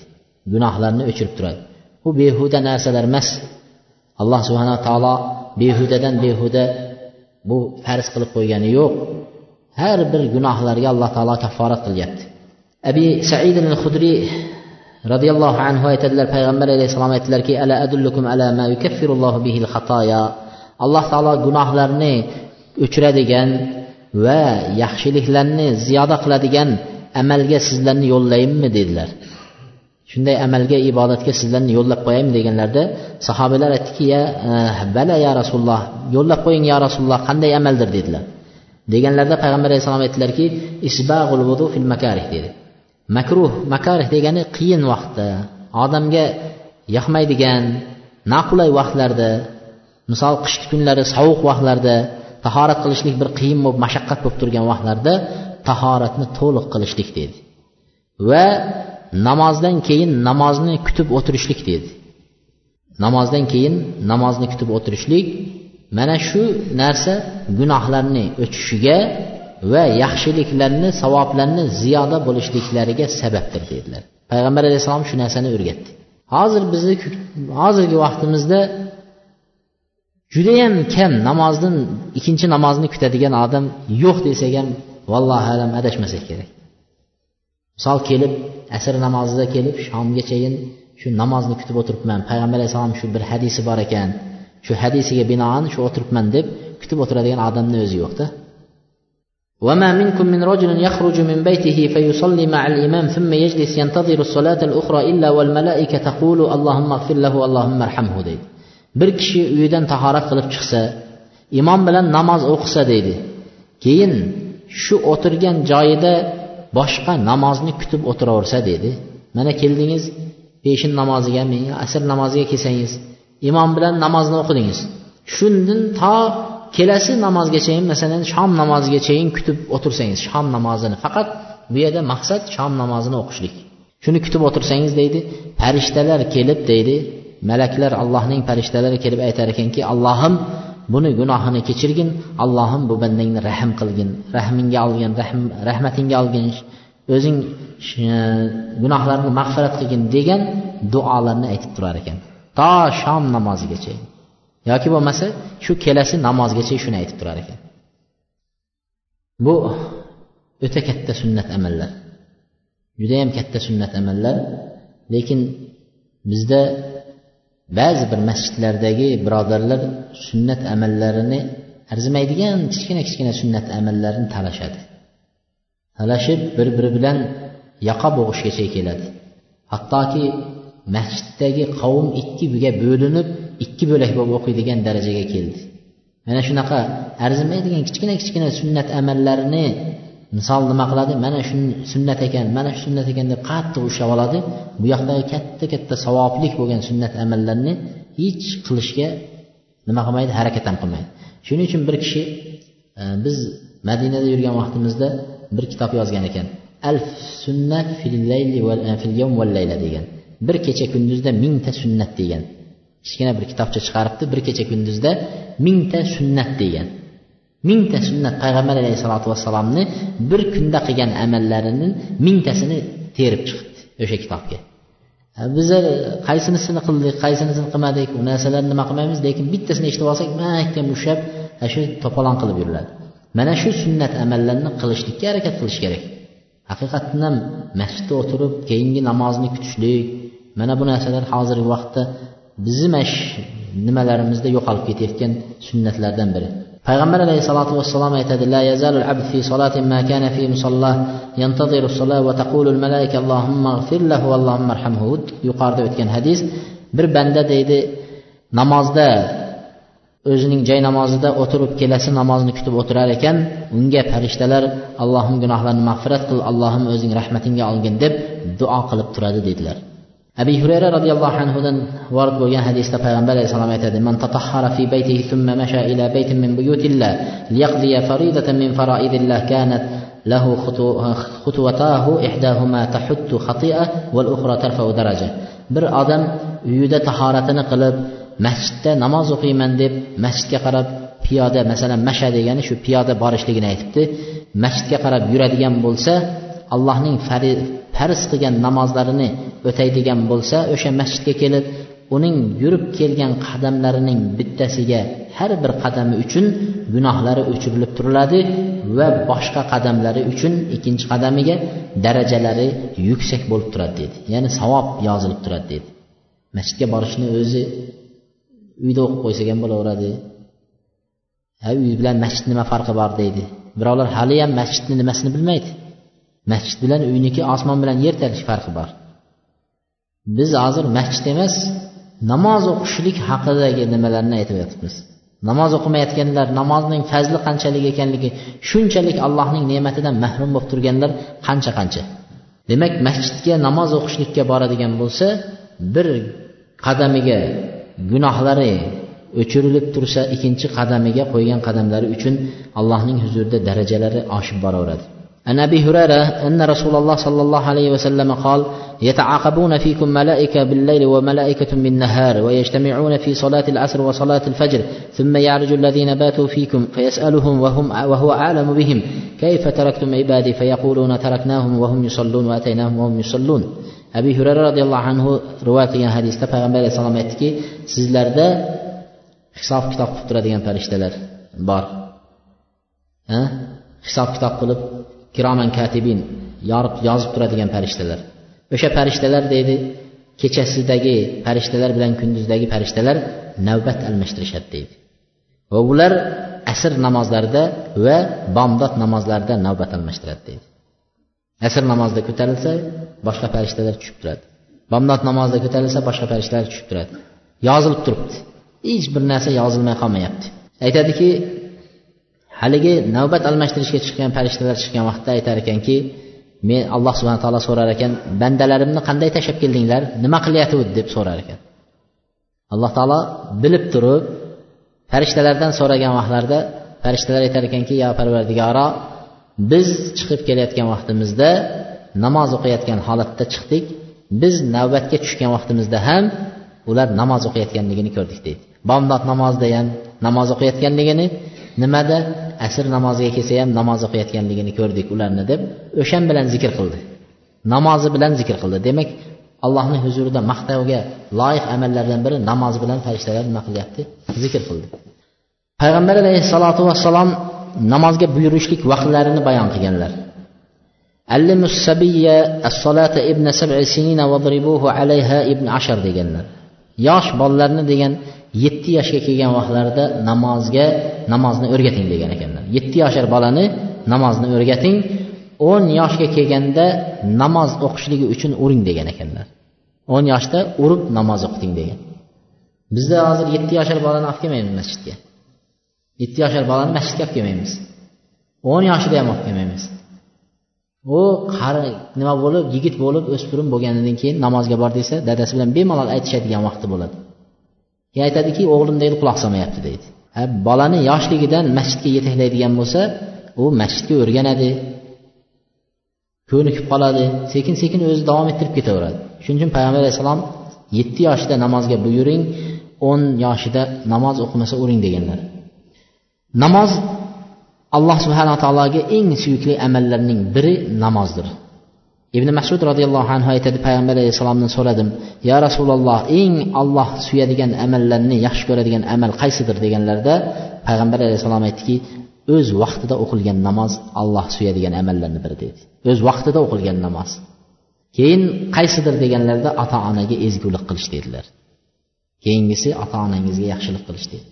Speaker 1: Gunohlarni o'chirib turadi. Bu behuda narsalar emas. Alloh subhanaa taolo behudadan behuda bu farz qilib qo'ygani yo'q. Har bir gunohlarga alloh taolo kafforat qilyapti. Abi said al hudriy roziyallohu anhu aytadilar payg'ambar alayhissalom aytdilarki ala adullukum ala ma yukaffirullohu bihil xatoya? Alloh taolo gunohlarni o'chiradigan va yaxshiliklarni ziyoda qiladigan amalga sizlarni yo'llayinmi dedilar. Shunday amalga ibodatga sizlarni yo'llab qo'yaymi deganlarida sahobalar aytdiki ya eh, bala ya rasululloh yo'llab qo'ying ya rasululloh qanday amaldir? dedilar. Deganlarida payg'ambar alayhissalom aytdilarki isbag'ul vudu fil makarih dedi. Makruh makarih degani qiyin vaqtda odamga yoqmaydigan naqulay vaqtlarda misol qishki kunlari sovuq vaqtlarda tahorat qilishlik bir qiyin bo'lib mashaqqat bo'lib turgan vaqtlarda tahoratni to'liq qilishlik dedi. Va namozdan keyin namozni kutib o'tirishlik dedi. Namozdan keyin namozni kutib o'tirishlik mana shu narsa gunohlarni o'chishiga va yaxshiliklarni savoblarni ziyoda bo'lishliklariga sababdir dedilar. Payg'ambar alayhissalom shu narsani o'rgatdi. Hozir bizni hozirgi vaqtimizda judayam kam namozdan ikkinchi namozni kutadigan odam yo'q desak ham vallohu alam adashmasak kerak misol kelib asr namozida kelib shomgachayin shu namozni kutib o'tiribman payg'ambar alayhissalom shu bir hadisi bor ekan shu hadisiga binoan shu o'tiribman deb kutib o'tiradigan odamni o'zi yo'qda وما منكم من رجل يخرج من بيته فيصلي مع الإمام ثم يجلس ينتظر الصلاة الأخرى إلا والملائكة تقول اللهم اغفر له اللهم ارحمه deydi bir kishi uyidan tahorat qilib chiqsa imom bilan namoz o'qisa deydi keyin shu o'tirgan joyida boshqa namozni kutib o'tiraversa dedi. Mana keldingiz peshin namoziga asr namoziga kelsangiz imom bilan namozni o'qidingiz. Shundan to kelasi namozgachayin masalan shom namozigachayin kutib o'tirsangiz shom namozini faqat bu yerda maqsad shom namozini o'qishlik. Shuni kutib o'tirsangiz deydi farishtalar kelib deydi malaklar allohning farishtalari kelib aytar ekanki allohim buni gunohini kechirgin allohim bu bandangni rahm qilgin. Rahmingga olgin rahm, rahmatingga olgin. O'zing e, gunohlarini mag'firat qilgin degan duolarni aytib turar ekan. To shom namozigacha yoki bo'lmasa shu kelasi namozgacha shuni aytib turar ekan. Bu o'ta katta sunnat amallar. Judayam katta sunnat amallar. Lekin bizda ba'zi bir masjidlardagi birodarlar sunnat amallarini arzimaydigan kichkina kichkina sunnat amallarini talashadi. Talashib bir biri bilan yaqa bo'g'ishgacha keladi. Hattoki masjiddagi qavm ikkiga bo'linib ikki bo'lak bo'lib o'qiydigan darajaga keldi. Mana shunaqa arzimaydigan kichkina kichkina sunnat amallarini misol nima qiladi? Mana shu sunnat ekan mana shu sunnat ekan deb qattiq ushlab oladi. Bu yoqdagi katta katta savoblik bo'lgan sunnat amallarni hech qilishga nima qilmaydi? Harakat ham qilmaydi. Shuning uchun bir kishi e, biz madinada yurgan vaqtimizda bir kitob yozgan ekan. Alf sunnat fil layli e, fil yawm val layla degan. Bir kecha kunduzda mingta sunnat degan. Kichkina bir kitobcha chiqaribdi bir kecha kunduzda mingta sunnat degan. Mingta sunnat payg'ambar alayhissalotu vassalomni bir kunda qilgan amallarini mingtasini terib chiqibdi o'sha kitobga. Bizlar er, qaysinisini qildik qaysinisini qilmadik u narsalarni nima qilmaymiz lekin bittasini eshitib olsak mahkam ushlab shu to'polon qilib yuriladi. Mana shu sunnat amallarni qilishlikka harakat qilish kerak. Haqiqatdan ham masjidda o'tirib keyingi namozni kutishlik mana bu narsalar hozirgi vaqtda bizni mana shu nimalarimizda yo'qolib ketayotgan sunnatlardan biri. Payg'ambar alayhissalotu vassalom aytadi la yazalul abd fi salatin ma kana fi musallah yantaziru salat va taqulu al malaika allohumma ighfir lahu allohumma arhamhu yuqorida o'tgan hadis bir banda deydi namozda o'zining joy namozida o'tirib kelasi namozni kutib o'tirar ekan unga farishtalar allohim gunohlarini mag'firat qil allohim o'zing rahmatingga olgin deb duo qilib turadi dedilar. abi hurayra roziyallohu anhudan vorid bo'lgan hadisda payg'ambar alayhissalom aytadi man tatahhara fi baytihi thumma masha ila baytin min buyutillah liyaqdiya faridatan min faraidillah kanat له خطوتاه إحداهما تحت خطيئة والأخرى ترفع درجة bir odam uyida tahoratini qilib masjidda namoz o'qiyman deb masjidga qarab piyoda masalan masha degani shu piyoda borishligini aytibdi masjidga qarab yuradigan bo'lsa allohning farz qilgan namozlarini o'taydigan bo'lsa o'sha masjidga kelib uning yurib kelgan qadamlarining bittasiga har bir qadami uchun gunohlari o'chirilib turiladi va boshqa qadamlari uchun ikkinchi qadamiga darajalari yuksak bo'lib turadi dedi. Ya'ni savob yozilib turadi dedi. Masjidga borishni o'zi uyda o'qib qo'ysak ham bo'laveradi. Ha uy bilan masjid nima farqi bor deydi. Birovlar haliyam masjidni nimasini bilmaydi. Masjid bilan uyniki osmon bilan yer talish farqi bor. Biz hozir masjid emas namoz o'qishlik haqidagi nimalarni aytib yotibmiz? Namoz o'qimayotganlar namozning fazli qanchalik ekanligi shunchalik allohning ne'matidan mahrum bo'lib turganlar qancha qancha? Demak masjidga namoz o'qishlikka boradigan bo'lsa bir qadamiga gunohlari o'chirilib tursa ikkinchi qadamiga qo'ygan qadamlari uchun allohning huzurida darajalari oshib boraveradi. عن أبي هريرة أن رسول الله صلى الله عليه وسلم قال يتعاقبون فيكم ملائكة بالليل وملائكة بالنهار ويجتمعون في صلاة العصر وصلاة الفجر ثم يعرج الذين باتوا فيكم فيسألهم وهم وهو أعلم بهم كيف تركتم عبادي؟ فيقولون تركناهم وهم يصلون وأتيناهم وهم يصلون. abi hurayra roziyallohu anhu rivoyat qilgan hadisda payg'ambar alayhissalom aytdiki sizlarda hisob kitob qilib turadigan farishtalar bor. Hisob kitob qilib kiroman katibin yorib yozib turadigan farishtalar. O'sha farishtalar deydi kechasidagi farishtalar bilan kunduzdagi farishtalar navbat almashtirishadi deydi. Va ular asr namozlarida va bomdod namozlarida navbat almashtiradi deydi. Asr namozida ko'tarilsa boshqa farishtalar tushib turadi. Bomdod namozida ko'tarilsa boshqa farishtalar tushib turadi. Yozilib turibdi. Hech bir narsa yozilmay qolmayapti. Aytadiki haligi navbat almashtirishga chiqqan farishtalar chiqqan vaqtda aytar ekanki men alloh subhana taolo so'rar ekan bandalarimni qanday tashlab keldinglar? Nima qilyotgandi deb so'rar ekan. Alloh taolo bilib turib farishtalardan so'ragan vaqtlarida farishtalar aytar ekanki yo parvardigoro biz chiqib kelayotgan vaqtimizda namoz o'qiyotgan holatda chiqdik. Biz navbatga tushgan vaqtimizda ham ular namoz o'qiyotganligini ko'rdik deydi. Bomdod namozida ham namoz o'qiyotganligini nimada? Asr namoziga kelsa ham namoz o'qiyotganligini ko'rdik ularni deb o'shan bilan zikr qildi. Namozi bilan zikr qildi. Demak allohni huzurida maqtovga loyiq amallardan biri namoz bilan farishtalar nima qilyapti? Zikr qildi. Payg'ambar alayhissalotu vassalom namozga buyurishlik vaqtlarini bayon qilganlar. Allimus sabiya as-solata ibn sab'i sinina vadribuhu alayha ibn ashar deganlar. Yosh bolalarni degan yetti yoshga kelgan vaqtlarida namozga namozni o'rgating degan ekanlar. Yetti yoshar bolani namozni o'rgating o'n yoshga kelganda namoz o'qishligi uchun uring degan ekanlar. o'n yoshda urib namoz o'qiting degan. Bizda hozir yetti yoshar bolani olib kelmaymiz masjidga. Yetti yoshar bolani masjidga olib kelmaymiz. o'n yoshida ham olib kelmaymiz. U qari nima bo'lib yigit bo'lib o'spirin bo'lganidan keyin namozga bor desa dadasi bilan bemalol aytishadigan vaqti bo'ladi. Keyin aytadiki o'g'lim deydi quloq solmayapti deydi. Ha bolani yoshligidan masjidga yetaklaydigan bo'lsa u masjidga o'rganadi ko'nikib qoladi sekin sekin o'zi davom ettirib ketaveradi. Shuning uchun payg'ambar alayhissalom yetti yoshida namozga buyuring o'n yoshida namoz o'qimasa uring deganlar. Namoz alloh subhanaa taologa eng suyukli amallarning biri namozdir. Ibn masud roziyallohu anhu aytadi payg'ambar alayhissalomdan so'radim ya rasululloh eng olloh suyadigan amallarni yaxshi ko'radigan amal qaysidir? deganlarida payg'ambar alayhissalom aytdiki o'z vaqtida o'qilgan namoz alloh suyadigan amallarni biri dedi o'z vaqtida o'qilgan namoz. Keyin qaysidir deganlarida ota onaga ezgulik qilish dedilar. Keyingisi ota onangizga yaxshilik qilish dedi.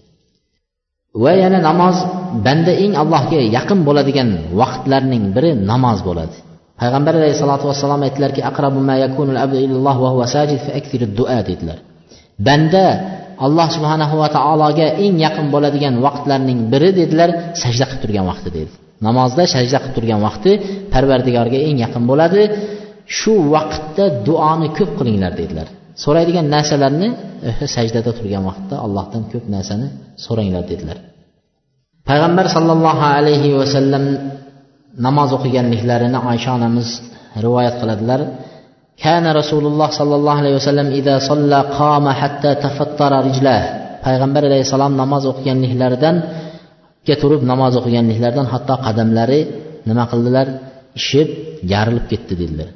Speaker 1: Va yana namoz banda eng allohga yaqin bo'ladigan vaqtlarning biri namoz bo'ladi. Payg'ambar alayhissalotu vassalom aytdilarki dedilar. Banda alloh subhanahu va taologa eng yaqin bo'ladigan vaqtlarning biri dedilar sajda qilib turgan vaqti dedi. Namozda sajda qilib turgan vaqti parvardigorga eng yaqin bo'ladi. Shu vaqtda duoni ko'p qilinglar dedilar. so'raydigan narsalarni sajdada turgan vaqtda allohdan ko'p narsani so'ranglar dedilar payg'ambar sollallohu alayhi vasallam namoz o'qiganliklarini oysha onamiz rivoyat qiladilar كان رسول الله صلى الله عليه وسلم إذا صلى قام حتى تفطر رجلاه payg'ambar alayhissalom namoz o'qiganliklaridan turib namoz o'qiganliklaridan hatto qadamlari nima qildilar ishib yarilib ketdi dedilar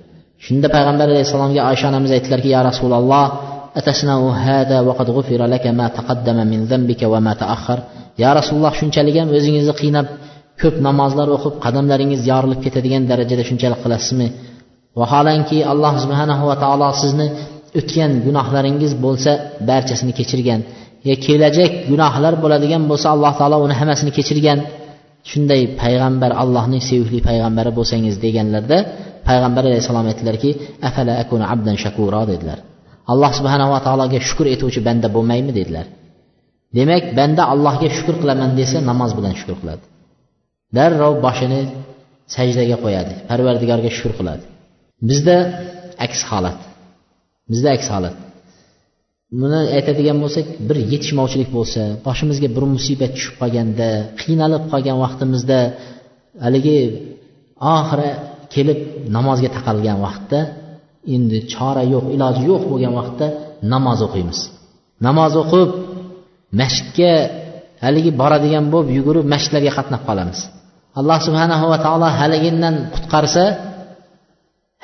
Speaker 1: Shunda payg'ambar alayhissalomga oysha onamiz aytdilarki ya rasululloh ya rasululloh shunchalik ham o'zingizni qiynab ko'p namozlar o'qib qadamlaringiz yorilib ketadigan darajada shunchalik qilasizmi? Vaholanki alloh subhanahu va taolo sizni o'tgan gunohlaringiz bo'lsa barchasini kechirgan ya kelajak gunohlar bo'ladigan bo'lsa alloh taolo uni hammasini kechirgan. Shunday payg'ambar allohning sevimli payg'ambari bo'lsangiz deganlarda payg'ambar alayhissalom aytdilarki afala akuna abdan shakuro dedilar. Alloh subhanava taologa shukur etuvchi banda bo'lmaymi? dedilar. Demak banda allohga shukur qilaman desa namoz bilan shukur qiladi. Darrov boshini sajdaga qo'yadi parvardigorga shukur qiladi. Bizda aks holat. Bizda aks holat. Buni aytadigan bo'lsak bir yetishmovchilik bo'lsa boshimizga bir musibat tushib qolganda qiynalib qolgan vaqtimizda haligi oxiri kelib namozga taqalgan vaqtda endi chora yo'q iloji yo'q bo'lgan vaqtda namoz o'qiymiz. Namoz o'qib masjidga haligi boradigan bo'lib yugurib masjidlarga qatnab qolamiz. Alloh subhanahu va taolo haligindan qutqarsa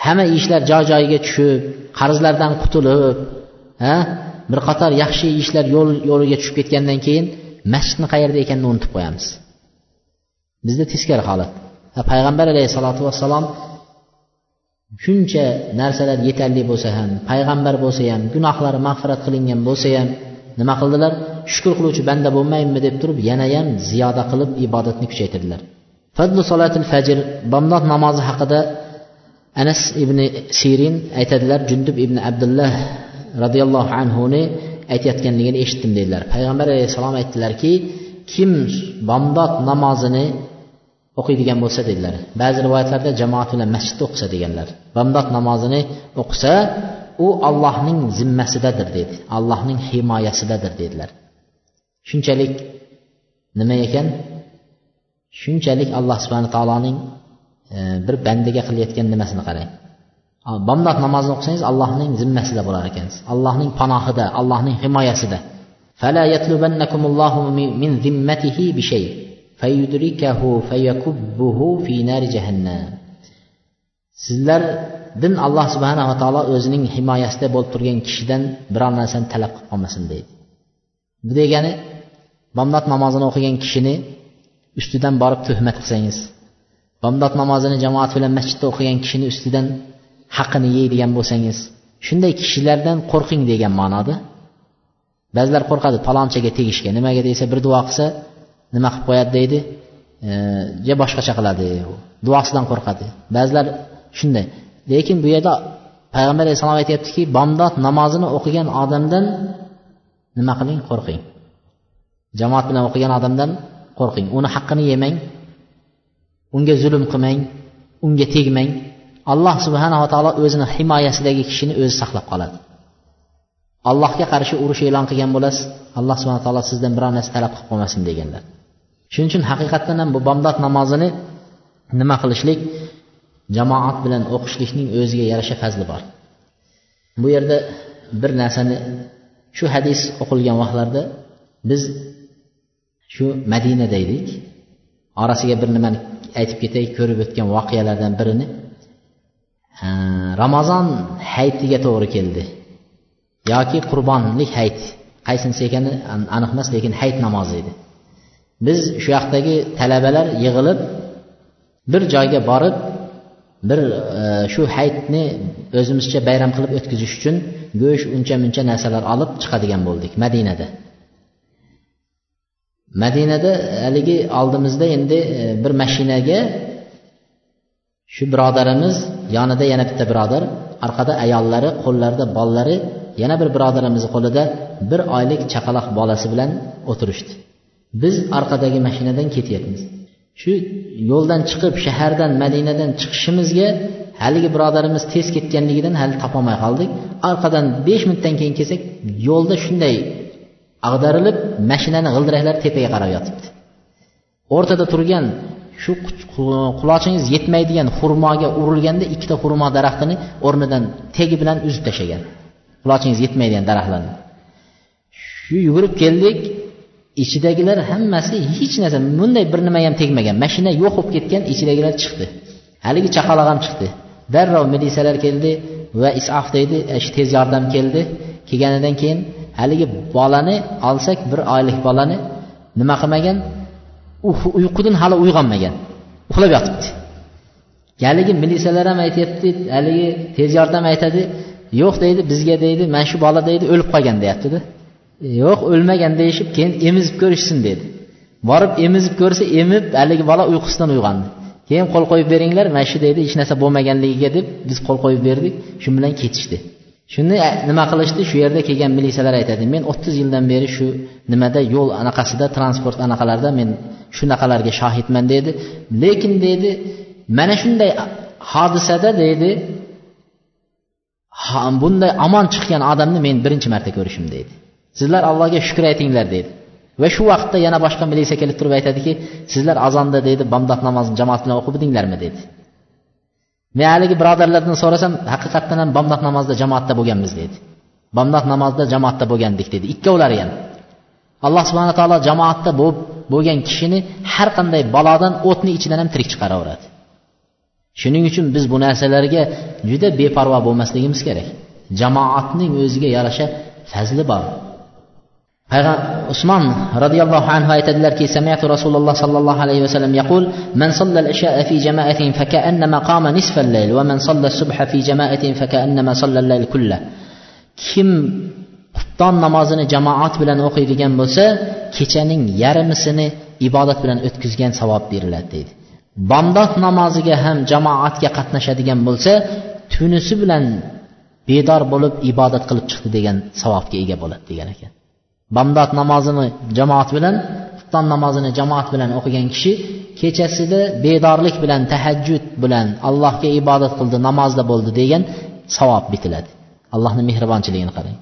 Speaker 1: hamma ishlar joy joyiga tushib qarzlardan qutulib ha bir qator yaxshi ishlar yo'l yo'liga tushib ketgandan keyin masjidni qayerda ekanini unutib qo'yamiz. Bizda teskari holat. Payg'ambar alayhissalotu vassalom shuncha narsalar yetarli bo'lsa ham payg'ambar bo'lsa ham gunohlari mag'firat qilingan bo'lsa ham nima qildilar? Shukur qiluvchi banda bo'lmaymi deb turib yanayam ziyoda qilib ibodatni kuchaytirdilar. Fadlu solatil fajr bomdod namozi haqida anas ibn sirin aytadilar jundub ibn abdulloh roziyallohu anhuni aytayotganligini eshitdim dedilar. Payg'ambar alayhissalom aytdilarki kim bomdod namozini o'qiydigan bo'lsa dedilar ba'zi rivoyatlarda jamoat bilan masjidda o'qisa deganlar. Bomdod namozini o'qisa u allohning zimmasidadir dedi allohning himoyasidadir dedilar shunchalik nima ekan? Shunchalik alloh subhana taoloning e, bir bandaga qilayotgan nimasini qarang. Bomdod namozini o'qisangiz allohning zimmasida bo'lar ekansiz. Allohning panohida allohning himoyasida fayudrikahu fayakubbuhu fi nari jahannam sizlar din alloh subhanava taolo o'zining himoyasida bo'lib turgan kishidan biror narsani talab qilib qolmasin deydi. Bu degani bomdod namozini o'qigan kishini ustidan borib tuhmat qilsangiz bomdod namozini jamoat bilan masjidda o'qigan kishini ustidan haqini yeydigan bo'lsangiz shunday kishilardan qo'rqing degan ma'noda. Ba'zilar qo'rqadi palonchaga tegishga nimaga desa bir duo qilsa nima qilib qo'yadi deydi? E, Yo boshqacha qiladi duosidan qo'rqadi. Ba'zilar shunday. Lekin bu yerda payg'ambar alayhissalom aytyaptiki bomdod namozini o'qigan odamdan nima qiling? Qo'rqing. Jamoat bilan o'qigan odamdan qo'rqing. Uni haqqini yemang unga zulm qilmang unga tegmang. Alloh subhanava taolo o'zini himoyasidagi kishini o'zi saqlab qoladi. Allohga qarshi urush e'lon qilgan bo'lasiz alloh subhana taolo sizdan biror narsa talab qilib qolmasin deganlar. Shuning uchun haqiqatdan ham bu bomdod namozini nima qilishlik jamoat bilan o'qishlikning o'ziga yarasha fazli bor. Bu yerda bir narsani shu hadis o'qilgan vaqtlarda biz shu madinada edik. Orasiga bir nimani aytib ketay ko'rib o'tgan voqealardan birini. Ramazon hayitiga to'g'ri keldi. Yoki qurbonlik hayit qaysinisi ekani aniq emas lekin hayit namozi edi. Biz shu yoqdagi talabalar yig'ilib bir joyga borib bir e, shu hayitni o'zimizcha bayram qilib o'tkazish uchun go'sht uncha muncha narsalar olib chiqadigan bo'ldik madinada. Madinada haligi oldimizda endi e, bir mashinaga shu birodarimiz yonida yana bitta birodar orqada ayollari qo'llarida bolalari yana bir birodarimizni qo'lida bir oylik chaqaloq bolasi bilan o'tirishdi. Biz orqadagi mashinadan ketyapmiz. Shu yo'ldan chiqib shahardan madinadan chiqishimizga haligi birodarimiz tez ketganligidan hali topolmay qoldik. Orqadan besh minutdan keyin kelsak yo'lda shunday ag'darilib mashinani g'ildiraklari tepaga qarab yotibdi. O'rtada turgan shu qulochingiz yetmaydigan xurmoga urilganda ikkita xurmo daraxtini o'rnidan tegi bilan uzib tashlagan. Qulochingiz yetmaydigan daraxtlarni. Shu yugurib keldik. Ichidagilar hammasi hech narsa bunday bir nima ham tegmagan. Mashina yo'q bo'lib ketgan ichidagilar chiqdi. Haligi chaqaloq ham chiqdi. Darrov militsiyalar keldi va isof deydi shu tez yordam keldi. Kelganidan keyin haligi bolani olsak bir oylik bolani nima qilmagan? Uyqudan hali uyg'onmagan. Uxlab yotibdi. Haligi militsiyalar ham aytyapti haligi tez yordam aytadi. Yo'q deydi bizga deydi mana shu bola deydi o'lib qolgan deyaptida. Yo'q o'lmagan deyishib keyin emizib ko'rishsin dedi. Borib emizib ko'rsa emib haligi bola uyqusidan uyg'ondi. Keyin qo'l qo'yib beringlar mana shu deydi hech narsa bo'lmaganligiga deb biz qo'l qo'yib berdik shu bilan ketishdi. Shuni nima qilishdi? Shu yerda kelgan militsiyalar aytadi men o'ttiz yildan beri shu nimada yo'l anaqasida transport anaqalarda men shunaqalarga shohidman dedi. Lekin deydi mana shunday hodisada deydi bunday omon chiqqan odamni men birinchi marta ko'rishim deydi sizlar allohga shukur aytinglar deydi. Va shu vaqtda yana boshqa militsiya kelib turib aytadiki sizlar azonda deydi bomdod namozini jamoat bilan o'qib edinglarmi dedi men haligi birodarlardan so'rasam haqiqatdan ham bomdod namozida jamoatda bo'lganmiz dedi bomdod namozida jamoatda bo'lgandik dedi ikkovlari ham. Alloh subhana taolo jamoatda bo'lib bo'lgan kishini har qanday balodan o'tni ichidan ham tirik chiqaraveradi shuning uchun biz bu narsalarga juda beparvo bo'lmasligimiz kerak. Jamoatning o'ziga yarasha fazli bor. usmon roziyallohu anhu aytadilarki samiatu rasululloh sollallohu alayhi vasallam yaqul man صلى العشاء في جماعة فكأنما قام نصف الليل ومن صلى الصبح في جماعة فكأنما صلى الليل كله kim xufton namozini jamoat bilan o'qiydigan bo'lsa kechaning yarmisini ibodat bilan o'tkazgan savob beriladi deydi bomdod namoziga ham jamoatga qatnashadigan bo'lsa tunisi bilan bedor bo'lib ibodat qilib chiqdi degan savobga ega bo'ladi degan ekan Bamdod namozini jamoat bilan xufton namozini jamoat bilan o'qigan kishi kechasida bedorlik bilan tahajjud bilan allohga ibodat qildi namozda bo'ldi degan savob bitiladi. Allohni mehribonchiligini qarang.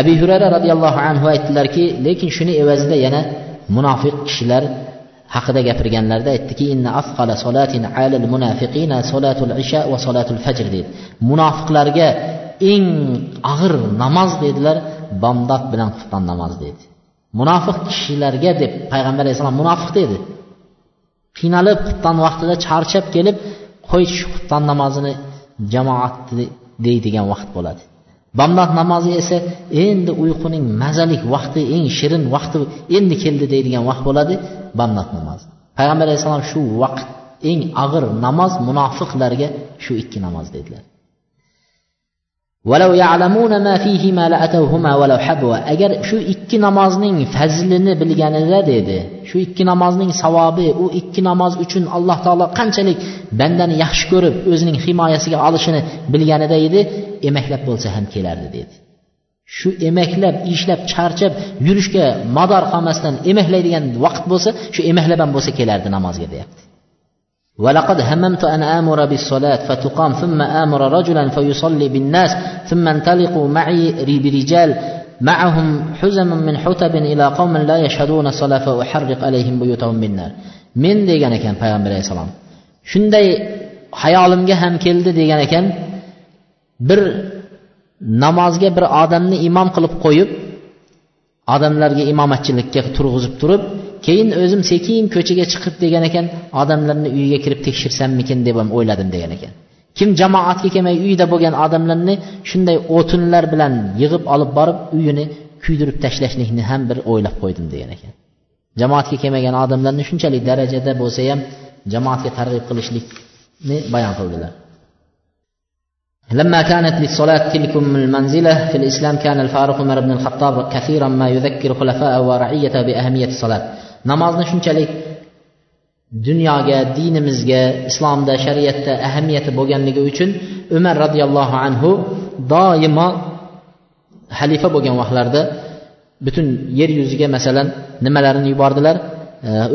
Speaker 1: Abi hurara roziyallohu anhu aytdilarki lekin shuni evazida yana munofiq kishilar haqida gapirganlarida aytdiki inna afqala solatin alal munafiqina solatul isha va solatul fajr dedi. Munofiqlarga eng og'ir namoz dedilar. Bomdod bilan xufton namoz dedi munofiq kishilarga deb payg'ambar alayhissalom munofiq dedi qiynalib xufton vaqtida charchab kelib qo'y shu xufton namozini jamoat deydigan vaqt bo'ladi. Bomdod namozi esa endi uyquning mazalik vaqti eng shirin vaqti endi keldi deydigan vaqt bo'ladi bomdod namozi. Payg'ambar alayhissalom shu vaqt eng og'ir namoz munofiqlarga shu ikki namoz dedilar. Agar shu ikki namozning fazlini bilganida dedi shu ikki namozning savobi u ikki namoz uchun alloh taolo qanchalik bandani yaxshi ko'rib o'zining himoyasiga olishini bilganida edi emaklab bo'lsa ham kelardi dedi. Shu emaklab ishlab charchab yurishga mador qolmasdan emaklaydigan vaqt bo'lsa shu emaklab ham bo'lsa kelardi namozga deyapti. ولقد هممت أن آمر بالصلاة فتقام ثم آمر رجلا فيصلي بالناس ثم انطلقوا معي برجال معهم حزم من حتب إلى قوم لا يشهدون الصلاة فأحرق عليهم بيوتهم بالنار. من ديغان كان پیغمبر عليه السلام؟ شنداي hayolimga ham بر degan بر آدم إمام bir قويب آدم qilib إمامات odamlarga كيف turg'izib ترغب keyin o'zim sekin ko'chaga chiqib degan ekan odamlarni uyiga kirib tekshirsammikin deb ham o'yladim degan ekan kim jamoatga kelmay uyda bo'lgan odamlarni shunday o'tinlar bilan yig'ib olib borib uyini kuydirib tashlashlikni ham bir o'ylab qo'ydim degan ekan jamoatga kelmagan odamlarni shunchalik darajada bo'lsa ham jamoatga targ'ib qilishlikni bayon qildilar لما كانت للصلاة تلكم المنزلة في الإسلام كان الفاروق عمر بن الخطاب كثيرا ما يذكر خلفاءه ورعيته بأهمية الصلاة namozni shunchalik dunyoga dinimizga islomda shariatda ahamiyati bo'lganligi uchun umar roziyallohu anhu doimo xalifa bo'lgan vaqtlarida butun yer yuziga masalan nimalarini yubordilar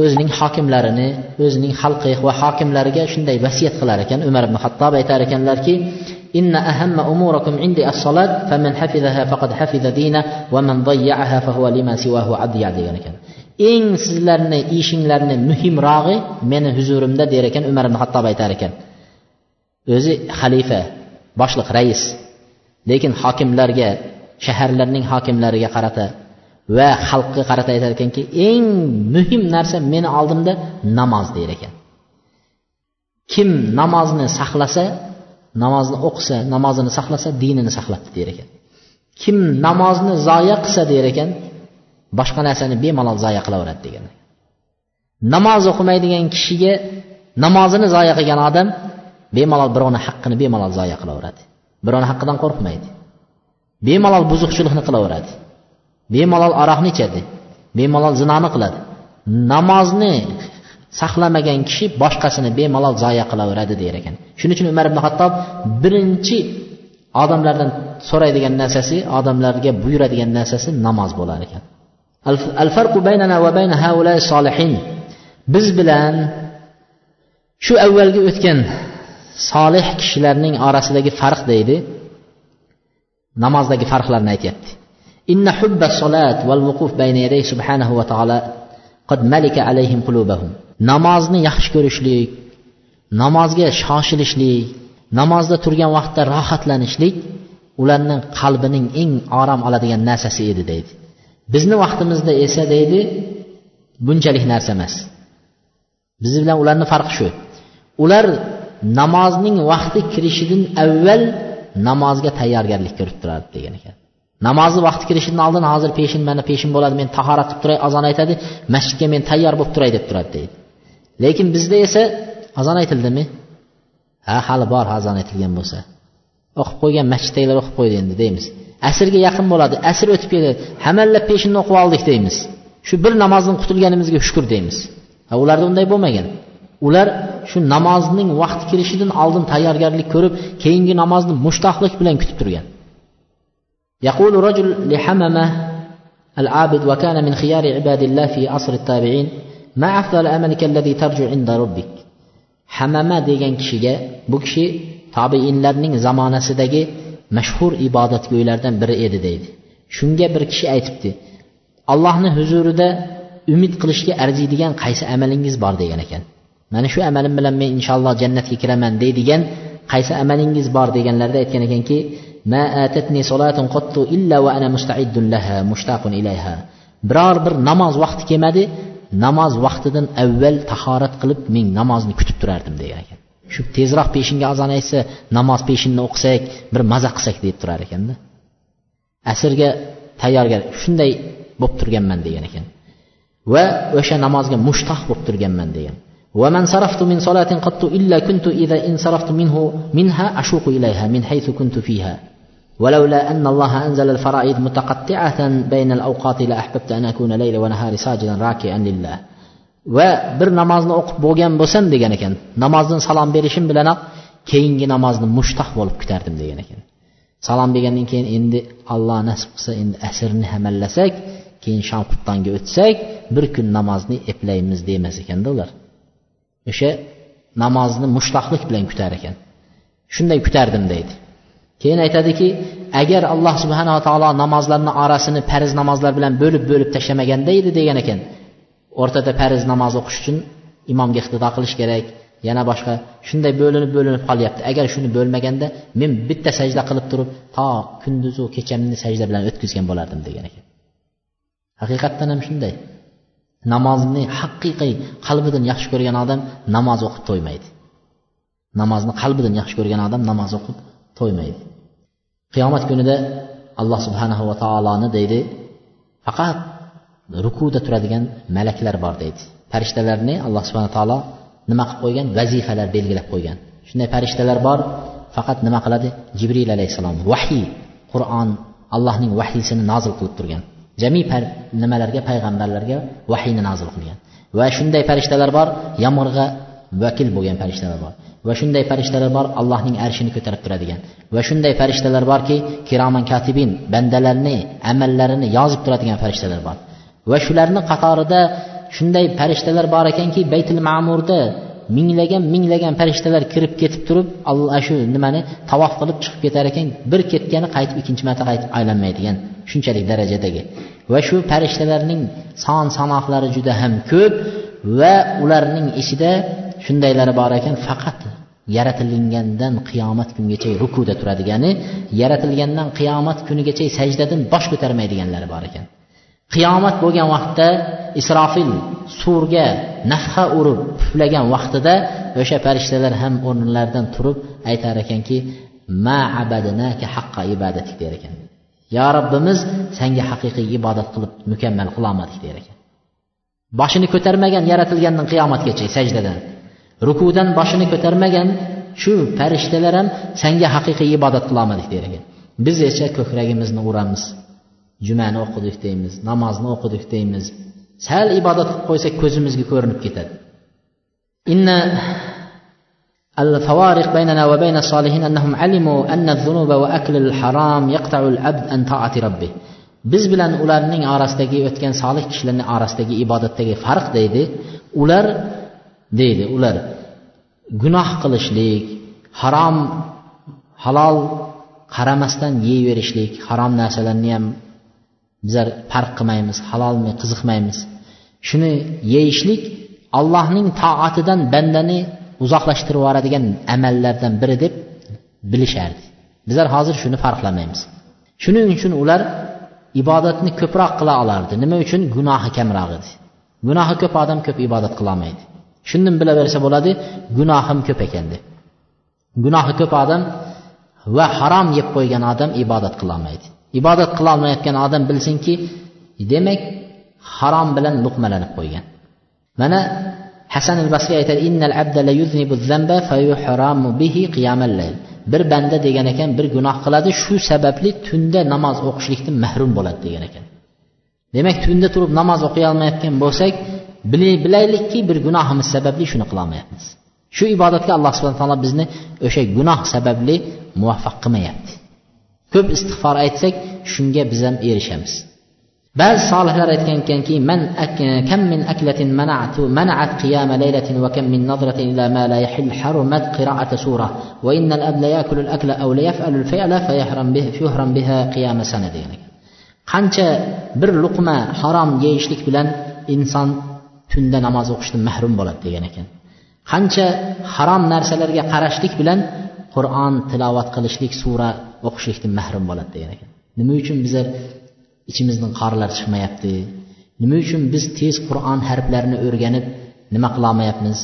Speaker 1: o'zining hokimlarini o'zining xalqi va hokimlariga shunday vasiyat qilar ekan umar ibn hattob aytar ekanlarki إن أهم أموركم عندي الصلاة فمن حفظها فقد حفظ دينه ومن ضيعها فهو لما سواه أضيع degan ekan Eng sizlarni ishinglarni muhimrog'i meni huzurimda der ekan umar ibn hattob aytar ekan. O'zi xalifa boshliq rais lekin hokimlarga shaharlarning hokimlariga qarata va xalqqa qarata aytar ekanki eng muhim narsa meni oldimda namoz der ekan. Kim namozni saqlasa namozni o'qisa namozini saqlasa dinini saqlabdi der ekan. Kim namozni zoya qilsa der ekan boshqa narsani bemalol zoya qilaveradi degan namoz o'qimaydigan kishiga namozini zoya qilgan odam bemalol birovni haqqini bemalol zoya qilaveradi. Birovni haqqidan qo'rqmaydi. Bemalol buzuqchilikni qilaveradi. Bemalol aroqni ichadi. Bemalol zinoni qiladi. Namozni saqlamagan kishi boshqasini bemalol zoya qilaveradi der ekan. Shuning uchun umar ibn hattob birinchi odamlardan so'raydigan narsasi odamlarga buyuradigan narsasi namoz bo'lar ekan. Al farqu baynana va bayna solihin. Biz bilan shu avvalgi o'tgan solih kishilarning orasidagi farq deydi. Namozdagi farqlarni aytyapti. Inna hubba solat val vuquf bayna yaday subhanahu va taolo qad malika alayhim qulubahum. Namozni yaxshi ko'rishlik namozga shoshilishlik namozda turgan vaqtda rohatlanishlik ularning qalbining eng orom oladigan narsasi edi deydi. Bizni vaqtimizda esa deydi bunchalik narsa emas. Biz bilan ularni farqi shu. Ular namozning vaqti kirishidan avval namozga tayyorgarlik ko'rib turardi degan ekan. Namozni vaqti kirishidan oldin hozir peshin mana peshin bo'ladi men tahorat qilib turay azon aytadi masjidga men tayyor bo'lib turay deb turadi deydi. Lekin bizda esa azon aytildimi? Ha hali bor azon aytilgan bo'lsa. O'qib qo'ygan masjiddagilar o'qib qo'ydi endi deymiz. asrga yaqin bo'ladi asr o'tib keladi hamallab peshinni o'qib oldik deymiz shu bir namozdan qutulganimizga shukur deymiz ha ularda unday bo'lmagan ular shu namozning vaqti kirishidan oldin tayyorgarlik ko'rib keyingi namozni mushtoqlik bilan kutib turgan يقول رجل لحممة العابد وكان من خيار عباد الله في عصر التابعين ma afdal amalika alladhi tarju inda robbik hamama degan kishiga bu kishi tobiinlarning zamonasidagi mashhur ibodatgo'ylardan biri edi deydi. Shunga bir kishi aytibdi allohni huzurida umid qilishga arziydigan qaysi amalingiz bor degan ekan. Mana shu amalim bilan men inshaalloh jannatga kiraman deydigan qaysi amalingiz bor deganlarida aytgan ekanki biror bir namoz vaqti kelmadi namoz vaqtidan avval tahorat qilib men namozni kutib turardim degan ekan. shu tezroq peshinga azon aytsa namoz peshinni o'qisak bir maza qilsak deb turar ekanda asrga tayyorgar shunday bo'lib turganman degan ekan va o'sha namozga mushtoq bo'lib turganman degan ومن صرفت من صلاة قط إلا كنت إذا انصرفت منه منها أشوق إليها من حيث كنت فيها ولولا أن الله أنزل الفرائض متقطعة بين الأوقات لأحببت أن أكون ليل ونهار ساجدا راكعا لله va bir namozni o'qib bo'lgan bo'lsam degan ekan namozdan salom berishim bilanoq keyingi namozni mushtaq bo'lib kutardim degan ekan. Salom bergandan keyin endi alloh nasib qilsa endi asrni hamallasak keyin shom qubtonga o'tsak bir kun namozni eplaymiz demas ekanda ular. O'sha namozni mushtaqlik bilan kutar ekan. Shunday kutardim deydi. Keyin aytadiki agar alloh subhanava taolo namozlarni orasini farz namozlar bilan bo'lib bo'lib tashlamaganda edi degan ekan. O'rtada farz namoz o'qish uchun imomga iqtido qilish kerak. Yana boshqa shunday bo'linib bo'linib qolyapti. Agar shuni bo'lmaganda men bitta sajda qilib turib to kunduzu kechamni sajda bilan o'tkazgan bo'lardim degan ekan. Haqiqatdan ham shunday. Namozni haqiqiy qalbidan yaxshi ko'rgan odam namoz o'qib to'ymaydi. Namozni qalbidan yaxshi ko'rgan odam namoz o'qib to'ymaydi. Qiyomat kunida alloh subhanahu va taoloni deydi faqat rukuda turadigan malaklar bor deydi. Farishtalarni alloh subhana taolo nima qilib qo'ygan? Vazifalar belgilab qo'ygan. Shunday farishtalar bor faqat nima qiladi? Jibril alayhissalom vahiy qur'on allohning vahiysini nozil qilib turgan. Jami nimalarga? Payg'ambarlarga vahiyni nozil qilgan. Va shunday farishtalar bor yomg'irga vakil bo'lgan farishtalar bor. Va shunday farishtalar bor allohning arshini ko'tarib turadigan. Va shunday farishtalar borki kiroman katibin bandalarni amallarini yozib turadigan farishtalar bor. Va shularni qatorida shunday farishtalar bor ekanki baytil ma'murda minglagan minglagan farishtalar kirib ketib turib alloh shu nimani tavof qilib chiqib ketar ekan bir ketgani qaytib ikkinchi marta qaytib aylanmaydigan shunchalik darajadagi. Va shu farishtalarning son sanoqlari juda ham ko'p va ularning ichida shundaylari bor ekan faqat yaratilgandan qiyomat kungacha rukuda turadigani yaratilgandan qiyomat kunigacha sajdadan bosh ko'tarmaydiganlari bor ekan. Qiyomat bo'lgan vaqtda isrofil surga nafha urib puflagan vaqtida o'sha farishtalar ham o'rnlaridan turib aytar ekanki ma abadinaka haqqa ibadatik der ekan. Yo robbimiz senga haqiqiy ibodat qilib mukammal qilolmadik der ekan. Boshini ko'tarmagan yaratilgandan qiyomatgacha sajdadan rukudan boshini ko'tarmagan shu farishtalar ham senga haqiqiy ibodat qilolmadik der ekan. Biz esa ko'kragimizni uramiz. jumani o'qidik deymiz namozni o'qidik deymiz sal ibodat qilib qo'ysak ko'zimizga ko'rinib ketadi الفوارق بيننا وبين الصالحين أنهم علموا أن الذنوب وأكل الحرام يقطع العبد عن طاعة ربه biz bilan ularning orasidagi o'tgan solih kishilarning orasidagi ibodatdagi farq deydi ular deydi ular gunoh qilishlik harom halol qaramasdan yeyverishlik harom narsalarni ham bizlar farq qilmaymiz halolmi qiziqmaymiz. Shuni yeyishlik allohning toatidan bandani uzoqlashtirib yuboradigan amallardan biri deb bilishardi bizlar hozir shuni farqlamaymiz. Shuning uchun ular ibodatni ko'proq qila olardi. Nima uchun? Gunohi kamroq edi gunohi ko'p odam ko'p ibodat qilolmaydi shundan bilaversa bo'ladi gunohim ko'p ekan deb. Gunohi ko'p odam va harom yeb qo'ygan odam ibodat qilolmaydi ibodat qilolmayotgan odam bilsinki demak harom bilan luqmalanib qo'ygan. Mana hasan al basriy aytadi innal abda la yuznibu zamba fayuhramu bihi qiyamal layl. Bir banda degan ekan bir gunoh qiladi shu sababli tunda namoz o'qishlikdan mahrum bo'ladi degan ekan. Demak tunda turib namoz o'qiy olmayotgan bo'lsak bilaylikki bir gunohimiz sababli shuni qilolmayapmiz shu ibodatga alloh subhana taolo bizni o'sha gunoh sababli muvaffaq qilmayapti. Ko'p istig'for aytsak shunga biz ham erishamiz. Ba'zi solihlar aytgan ekanki man kam min aklatin mana'tu mana'at qiyama laylatin va kam min nadratin ila ma la yahil harumat qira'ata sura va innal abla yakulu al-akla aw la yaf'alu al-fi'la fa yahram biha yuhram biha qiyama sana degan qancha bir luqma harom yeyishlik bilan inson tunda namoz o'qishdan mahrum bo'ladi degan ekan. Qancha harom narsalarga qarashlik bilan qur'on tilovat qilishlik sura o'qishlikdan mahrum bo'ladi degan ekan. Nima uchun bizlar ichimizdan qorilar chiqmayapti? Nima uchun biz tez qur'on harflarini o'rganib nima qilolmayapmiz?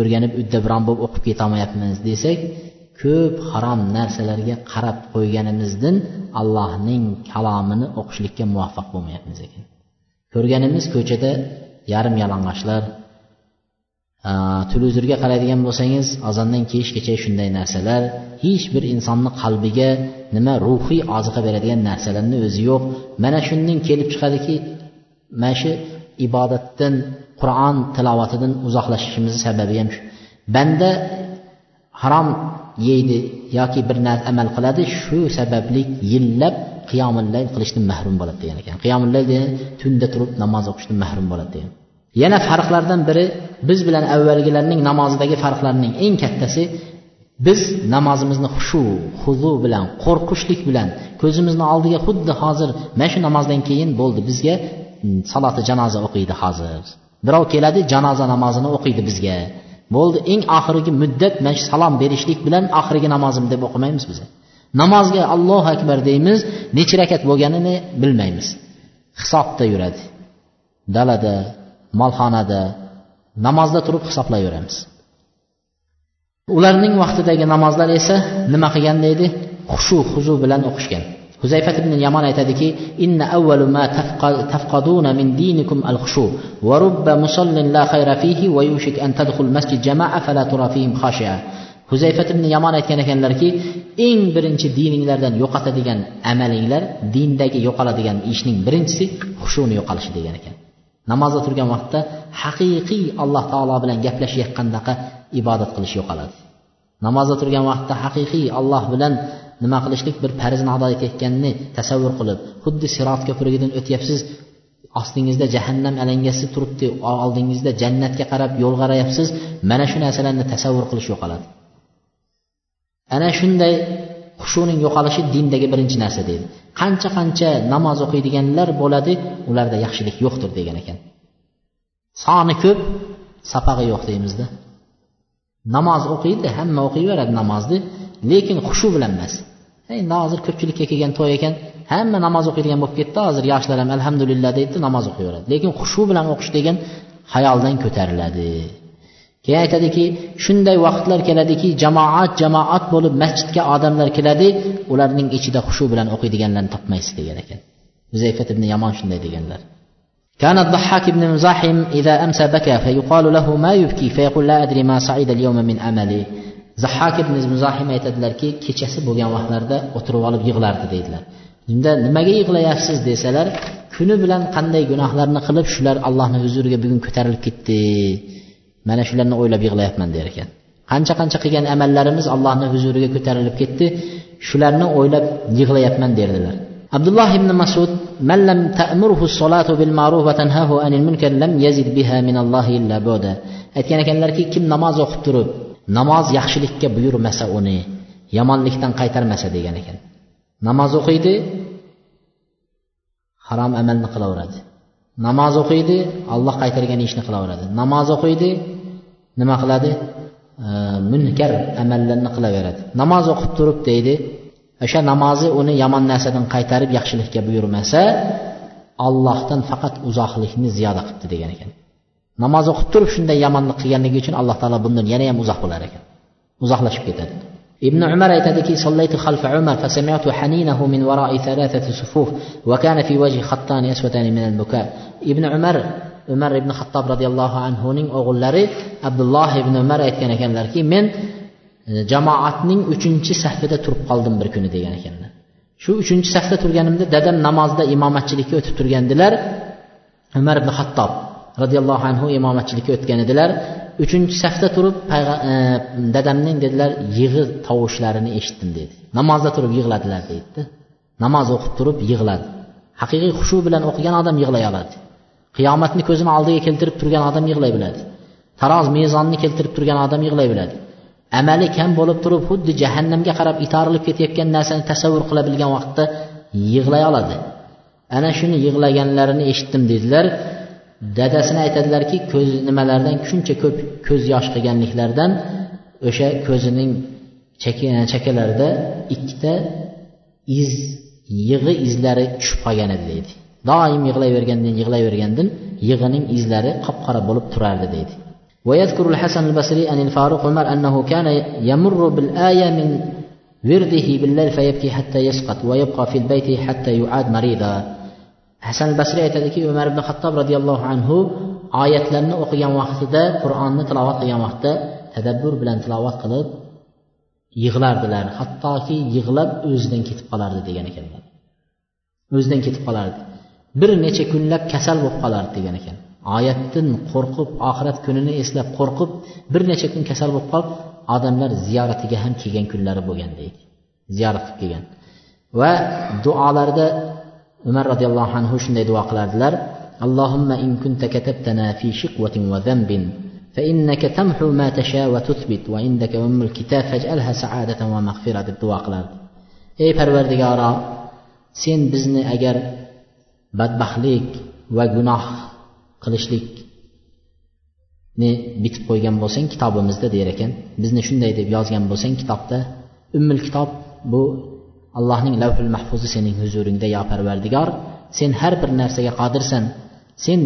Speaker 1: O'rganib uddabron bo'lib o'qib ketolmayapmiz desak ko'p harom narsalarga qarab qo'yganimizdan allohning kalomini o'qishlikka muvaffaq bo'lmayapmiz ekan. Ko'rganimiz ko'chada yarim yalang'ochlar televizorga qaraydigan bo'lsangiz azondan kechgacha shunday narsalar hech bir insonni qalbiga nima ruhiy oziqa beradigan narsalarni o'zi yo'q. Mana shundan kelib chiqadiki mana shu ibodatdan qur'on tilovatidan uzoqlashishimizni sababi ham shu. Banda harom yeydi yoki bir narsa amal qiladi shu sababli yillab qiyomillayl qilishdan mahrum bo'ladi degan ekan. Qiyomillayl degani tunda turib namoz o'qishdan mahrum bo'ladi degan. Yana farqlardan biri biz bilan avvalgilarning namozidagi farqlarning eng kattasi biz namozimizni xushu huzu bilan qo'rqishlik bilan ko'zimizni oldiga xuddi hozir mana shu namozdan keyin bo'ldi bizga mm, saloti janoza o'qiydi hozir. Birov keladi janoza namozini o'qiydi bizga. Bo'ldi eng oxirgi muddat mana shu salom berishlik bilan oxirgi namozim deb o'qimaymiz biz. Namozga allohu akbar deymiz nechi rakat bo'lganini bilmaymiz. Hisobda yuradi. Dalada molxonada namozda turib hisoblayveramiz. Ularning vaqtidagi namozlar esa nima qilgan deydi xushu huzu bilan o'qishgan. Huzayfat ibn yamon aytadiki inna avvalu ma tafqaduna min dinikum al xushu va rubba musallin la khayra fihi va yushik an tadkhul masjid jamaa fala tura fihim khashiya huzayfat ibn yamon aytgan ekanlarki eng birinchi dininglardan yo'qotadigan amalinglar dindagi yo'qoladigan ishning birinchisi xushuni yo'qolishi degan ekan. Namozda turgan vaqtda haqiqiy alloh taolo bilan gaplashayotgandaqa ibodat qilish yo'qoladi. Namozda turgan vaqtda haqiqiy alloh bilan nima qilishlik bir farzni ado etayotganini tasavvur qilib xuddi sirot ko'prigidan o'tyapsiz ostingizda jahannam alangasi turibdi oldingizda jannatga qarab yo'l qarayapsiz mana shu narsalarni tasavvur qilish yo'qoladi. Ana shunday xushuning yo'qolishi dindagi birinchi narsa deydi. Qancha qancha namoz o'qiydiganlar bo'ladi ularda yaxshilik yo'qdir degan ekan. Soni ko'p sapag'i yo'q deymizda. Namoz o'qiydi hamma o'qiyveradi namozni lekin xushu bilan emas. Endi hozir ko'pchilikka kelgan to'y ekan hamma namoz o'qiydigan bo'lib ketdi hozir yoshlar ham alhamdulillah deydi namoz o'qiyveradi. Lekin xushu bilan o'qish degan xayoldan ko'tariladi. keyin aytadiki shunday vaqtlar keladiki jamoat jamoat bo'lib masjidga odamlar keladi ularning ichida xushu bilan o'qiydiganlarni topmaysiz degan ekan muzayfat ibn yamon shunday deganlar كان الضحاك بن مزاحم إذا أمسى بكى فيقال له ما يبكي فيقول لا أدري ما صعد اليوم من أملي zahhak ibn muzahim aytadilarki kechasi bo'lgan vaqtlarda o'tirib olib yig'lardi deydilar unda nimaga yig'layapsiz desalar kuni bilan qanday gunohlarni qilib shular allohni huzuriga bugun ko'tarilib ketdi Mana shularni o'ylab yig'layapman der ekan. Qancha qancha qilgan amallarimiz allohni huzuriga ko'tarilib ketdi shularni o'ylab yig'layapman derdilar. Abdulloh ibn masud man lam ta'murhu solatu bil ma'ruf va tanhahu anil munkar lam yazid biha min allohi illa buda. Aytgan ekanlarki kim namoz o'qib turib namoz yaxshilikka buyurmasa uni yomonlikdan qaytarmasa degan ekan. Namoz o'qiydi harom amalni qilaveradi. Namoz o'qiydi olloh qaytargan ishni qilaveradi. Namoz o'qiydi nima qiladi? Munkar amallarni qilaveradi. Namoz o'qib turib deydi o'sha namozi uni yomon narsadan qaytarib yaxshilikka buyurmasa allohdan faqat uzoqlikni ziyoda qilibdi degan ekan. Namoz o'qib turib shunday yomonlik qilganligi uchun alloh taolo bundan yana ham uzoq bo'lar ekan. Uzoqlashib ketadi. ibn عمر aytadiki sollaytu xalfa umar fasami'tu haninahu min wara'i thalathati sufuf va kana fi wajhi khattan yaswatani min al-buka ibn umar umar ibn xattob roziyallohu anhuning o'g'illari abdulloh ibn umar aytgan ekanlarki men e, jamoatning uchinchi safida turib qoldim bir kuni degan ekanlar. Shu uchinchi safda turganimda dadam namozda imomatchilikka o'tib turgandilar. Umar ibn xattob roziyallohu anhu imomatchilikka o'tgan edilar. Uchinchi safda turib e, dadamning dedilar yig'i tovushlarini eshitdim dedi. Namozda turib yig'ladilar deydida. Namoz o'qib turib yig'ladi. Haqiqiy xushu bilan o'qigan odam yig'lay oladi. Qiyomatni ko'zini oldiga keltirib turgan odam yig'lay biladi. Taroz mezonni keltirib turgan odam yig'lay biladi. Amali kam bo'lib turib xuddi jahannamga qarab itorilib ketayotgan narsani tasavvur qila bilgan vaqtda yig'lay oladi. Ana shuni yig'laganlarini eshitdim dedilar. dadasini aytadilarki ko'z nimalardan shuncha ko'p ko'z yosh qilganliklaridan o'sha ko'zining chakkalarida ikkita iz yig'i izlari tushib qolgan edi deydi doim yig'layvergandan yig'layvergandan yig'ining izlari qop qora bo'lib turardi deydi ويذكر الحسن البصري عن الفاروق عمر أنه كان يمر بالآية من ورده بالليل فيبكي حتى يسقط ويبقى في البيت حتى يعاد مريضا hasan basriy aytadiki umar ibn xattob roziyallohu anhu oyatlarni o'qigan vaqtida qur'onni tilovat qilgan vaqtda tadabbur bilan tilovat qilib yig'lardilar. Hattoki yig'lab o'zidan ketib qolardi degan ekanlar. O'zidan ketib qolardi. Bir necha kunlab kasal bo'lib qolardi degan ekan. Oyatdan qo'rqib oxirat kunini eslab qo'rqib bir necha kun kasal bo'lib qolib odamlar ziyoratiga ham kelgan kunlari bo'lgan deydi. Ziyorat qilib kelgan. Va duolarida umar roziyallohu anhu shunday duo qilardilar allohimma in kunta katabtana fi shiqwatin va zambin فإنك تمحو ما تشاء وتثبت وعندك أم الكتاب فاجعلها سعادة ومغفرة deb duo qilardi ey parvardigoro sen bizni agar badbaxtlik va gunoh qilishlikni bitib qo'ygan bo'lsang kitobimizda der ekan bizni shunday deb yozgan bo'lsang kitobda ummul kitob bu allohning lavhul mahfuzi sening huzuringda yo parvardigor. Sen har bir narsaga qodirsan. Sen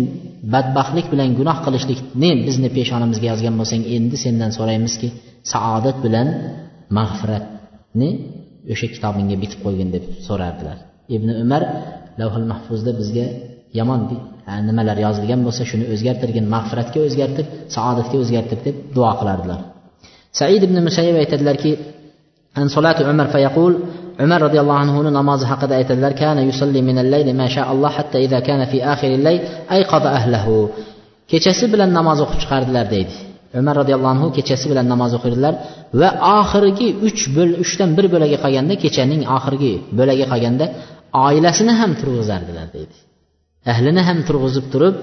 Speaker 1: badbaxtlik bilan gunoh qilishlikni bizni peshonamizga yozgan bo'lsang endi sendan so'raymizki saodat bilan mag'firatni o'sha kitobingga bitib qo'ygin deb so'rardilar. Ibn umar lavhul mahfuzda bizga yomon nimalar yozilgan bo'lsa shuni o'zgartirgin mag'firatga o'zgartir saodatga o'zgartir deb duo qilardilar. Said ibn musayyib aytadilarki an solati umar fayaqul umar roziyallohu anhuni namozi haqida aytadilar kana yusalli minal-layli ma Allah hatta idza kana fi akhiril layl ayqada ahlahu. Kechasi bilan namoz o'qib chiqardilar deydi. Umar roziyallohu anhu kechasi bilan namoz o'qirdilar va oxirgi uch bo'l uchdan bir bo'lagi qolganda kechaning oxirgi bo'lagi qolganda oilasini ham turg'izardilar deydi. Ahlini ham turg'izib turib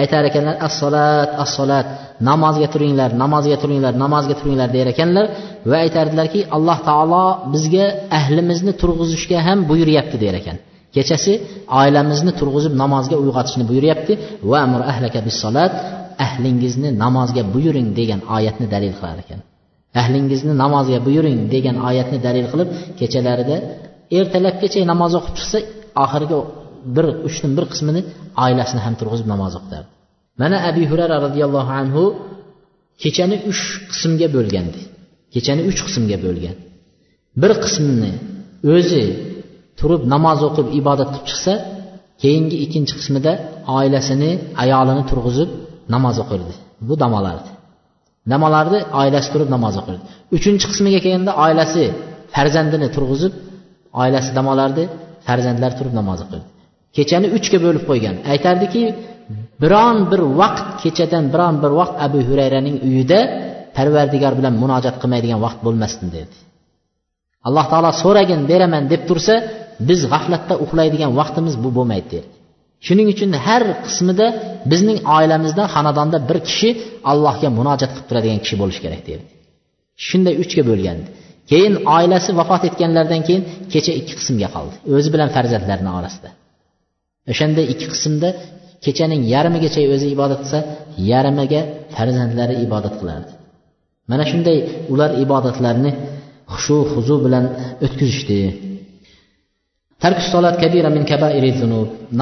Speaker 1: aytar ekanlar assolat assolat namozga turinglar namozga turinglar namozga turinglar der ekanlar va aytardilarki alloh taolo bizga ahlimizni turg'izishga ham buyuryapti der ekan. Kechasi oilamizni turg'izib namozga uyg'otishni buyuryapti. Va amr ahlaka bissolat ahlingizni namozga buyuring degan oyatni dalil qilar ekan. Ahlingizni namozga buyuring degan oyatni dalil qilib kechalarida ertalabgacha namoz o'qib chiqsa oxirgi bir uchdan bir qismini oilasini ham turg'izib namoz o'qitardi mana abi hurara roziyallohu anhu kechani uch qismga bo'lgandi kechani uch qismga bo'lgan. Bir qismini o'zi turib namoz o'qib ibodat qilib chiqsa keyingi ikkinchi qismida oilasini ayolini turg'izib namoz o'qirdi. Bu dam olardi dam olardi oilasi turib namoz o'qirdi. Uchinchi qismiga kelganda oilasi farzandini turg'izib oilasi dam olardi farzandlar turib namoz o'qirdi. Kechani uchga bo'lib qo'ygan. Aytardiki biron bir vaqt kechadan biron bir vaqt abu hurayraning uyida parvardigor bilan munojat qilmaydigan vaqt bo'lmasin dedi. Alloh taolo so'ragin beraman deb tursa biz g'aflatda uxlaydigan vaqtimiz bu bo'lmaydi dedi. Shuning uchun har qismida bizning oilamizda xonadonda bir kishi allohga munojat qilib turadigan kishi bo'lishi kerak dedi. Shunday uchga bo'lgandi keyin oilasi vafot etganlaridan keyin kecha ikki qismga qoldi. O'zi bilan farzandlarini orasida. O'shanda ikki qismda kechaning yarmigacha o'zi ibodat qilsa yarmiga farzandlari ibodat qilardi. Mana shunday ular ibodatlarni xushu huzu bilan o'tkazishdi.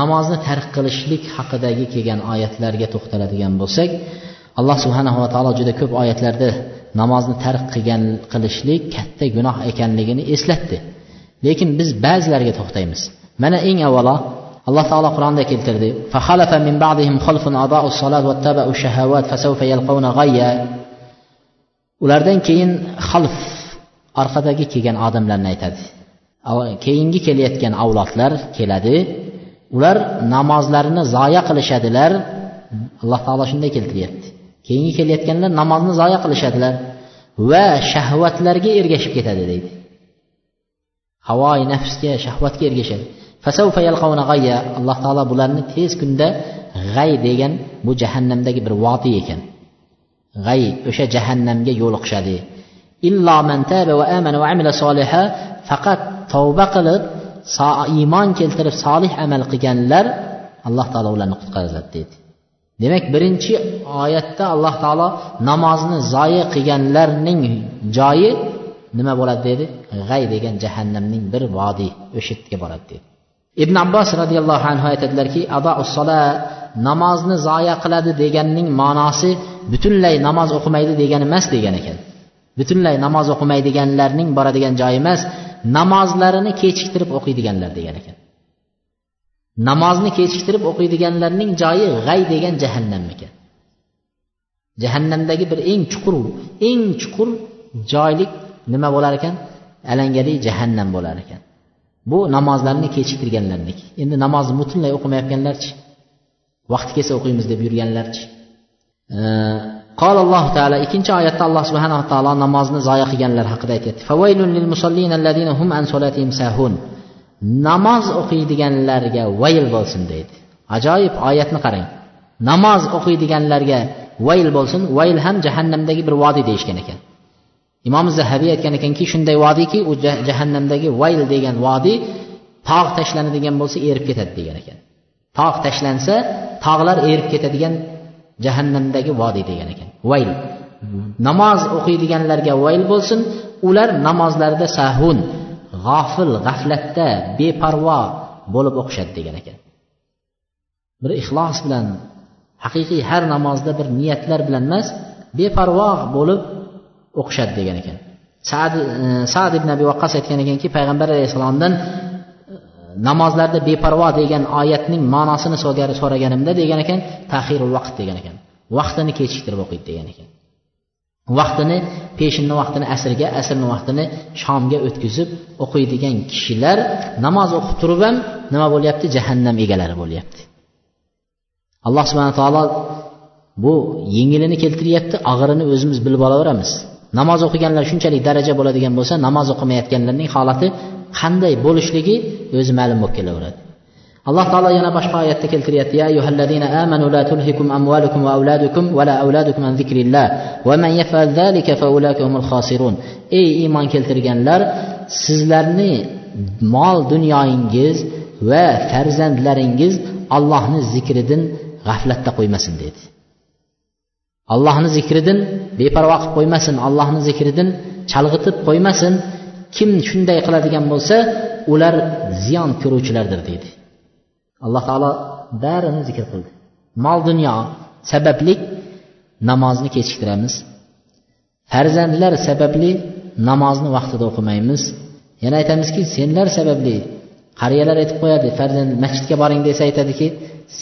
Speaker 1: Namozni tark qilishlik haqidagi kelgan oyatlarga to'xtaladigan bo'lsak alloh subhanava taolo juda ko'p oyatlarda namozni tark qilgan qilishlik katta gunoh ekanligini eslatdi. Lekin biz ba'zilariga to'xtaymiz. Mana eng avvalo alloh taolo qur'onda keltirdi. Ulardan keyin xalf orqadagi kelgan odamlarni aytadi. Keyingi kelayotgan avlodlar keladi. Ular namozlarini zoya qilishadilar. Alloh taolo shunday keltiryapti. Keyingi kelayotganlar namozni zoya qilishadilar va shahvatlarga ergashib ketadi deydi. Havoi nafsga shahvatga ergashadi. Alloh taolo bularni tez kunda g'ay degan bu jahannamdagi bir vodiy ekan. G'ay o'sha jahannamga yo'liqishadi illo va amana va amila soliha faqat tavba qilib iymon keltirib solih amal qilganlar alloh taolo ularni qutqazadi deydi demak birinchi oyatda alloh taolo namozni zoyi qilganlarning joyi nima bo'ladi dedi? G'ay degan jahannamning bir vodiy o'sha yerga boradi dedi. Ibn abbos roziyallohu anhu aytadilarki namozni zoya qiladi deganning ma'nosi butunlay namoz o'qimaydi degani emas degan ekan. Butunlay namoz o'qimaydiganlarning boradigan joyi emas namozlarini kechiktirib o'qiydiganlar degan ekan. Namozni kechiktirib o'qiydiganlarning joyi g'ay degan jahannam ekan. Jahannamdagi bir eng chuqur eng chuqur joylik nima bo'lar ekan? Alangali jahannam bo'lar ekan. bu namozlarni kechiktirganlarniki endi namozni butunlay o'qimayotganlarchi vaqti kelsa o'qiymiz deb yurganlarchi قال الله تعالى ikkinchi oyatda alloh subhanava taolo namozni zoya qilganlar haqida aytyapti namoz o'qiydiganlarga vayl bo'lsin deydi ajoyib oyatni qarang namoz o'qiydiganlarga vayl bo'lsin vayl ham jahannamdagi bir vodiy deyishgan ekan Imom zahabiy aytgan ekanki shunday vodiyki u jahannamdagi vayl degan vodiy tog' tashlanadigan bo'lsa erib ketadi degan ekan. Tog' tashlansa tog'lar erib ketadigan jahannamdagi vodiy degan ekan. Vayl. Namoz o'qiydiganlarga vayl bo'lsin ular namozlarida sahun g'ofil g'aflatda beparvo bo'lib o'qishadi degan ekan. Bir ixlos bilan haqiqiy har namozda bir niyatlar bilan emas beparvo bo'lib o'qishadi degan ekan. Sad e, sad ibn abi vaqqas aytgan ekanki payg'ambar alayhissalomdan e, namozlarda beparvo degan oyatning ma'nosini so'raganimda degan ekan tahirul vaqt degan ekan. Vaqtini kechiktirib o'qiydi degan ekan. Vaqtini peshinni vaqtini asrga asrni vaqtini shomga o'tkazib o'qiydigan kishilar namoz o'qib turib ham nima bo'lyapti? Jahannam egalari bo'lyapti. Alloh subhana taolo bu yengilini keltiryapti og'irini o'zimiz bilib olaveramiz. Namoz o'qiganlar shunchalik daraja bo'ladigan bo'lsa namoz o'qimayotganlarning holati qanday bo'lishligi o'zi ma'lum bo'lib kelaveradi. Alloh taolo yana boshqa oyatda keltiryapti ya ayyuhallazina amanu la tulhikum amwalukum va avladukum va la avladukum an zikrillah va man yaf'al zalika fa humul khosirun. Ey iymon keltirganlar sizlarni mol dunyoyingiz va farzandlaringiz Allohni zikridan g'aflatda qo'ymasin dedi. Allohni zikridan beparvo qilib qo'ymasin. Allohni zikridan chalg'itib qo'ymasin. Kim shunday qiladigan bo'lsa ular ziyon ko'ruvchilardir deydi. Alloh taolo barini zikr qildi. Mol dunyo sababli namozni kechiktiramiz. Farzandlar sababli namozni vaqtida o'qimaymiz. Yana aytamizki senlar sababli qariyalar aytib qo'yadi farzand masjidga boring desa aytadiki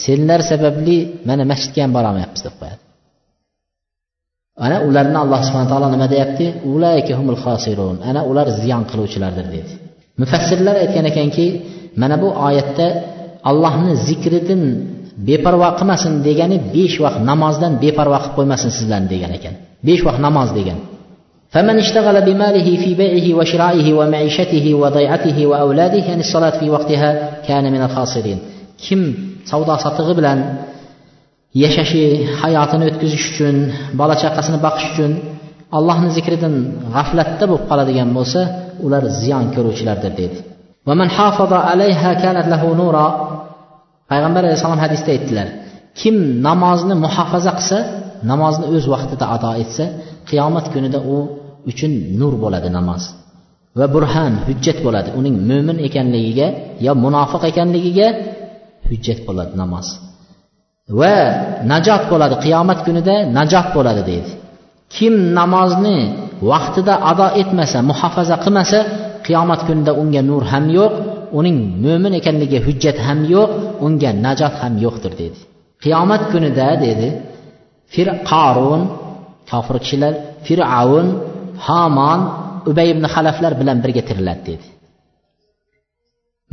Speaker 1: senlar sababli mana masjidga ham borolmayapmiz deb qo'yadi. ana ularni alloh subhana taolo nima deyapti humul xosirun ana ular ziyon qiluvchilardir dedi mufassirlar aytgan ekanki mana bu oyatda allohni zikridan beparvo qilmasin degani besh vaqt namozdan beparvo qilib qo'ymasin sizlarni degan ekan besh vaqt namoz degan فمن اشتغل بماله في بيعه وشرائه ومعيشته وضيعته وأولاده يعني الصلاة في وقتها كان من الخاسرين kim savdo sotig'i bilan yashashi hayotini o'tkazish uchun bola chaqasini boqish uchun allohni zikridan g'aflatda bo'lib qoladigan bo'lsa ular ziyon ko'ruvchilardir dedi payg'ambar alayhissalom hadisda aytdilar kim namozni muhofaza qilsa namozni o'z vaqtida ado etsa qiyomat kunida u uchun nur bo'ladi namoz va burhan hujjat bo'ladi. Uning mo'min ekanligiga yo munofiq ekanligiga hujjat bo'ladi namoz. Va najot bo'ladi qiyomat kunida najot bo'ladi deydi. Kim namozni vaqtida ado etmasa muhofaza qilmasa qiyomat kunida unga nur ham yo'q uning mo'min ekanligiga hujjat ham yo'q unga najot ham yo'qdir dedi qiyomat kunida dedi fir qorun kofir kishilar fir'avn homon ubay ibn halaflar bilan birga tiriladi dedi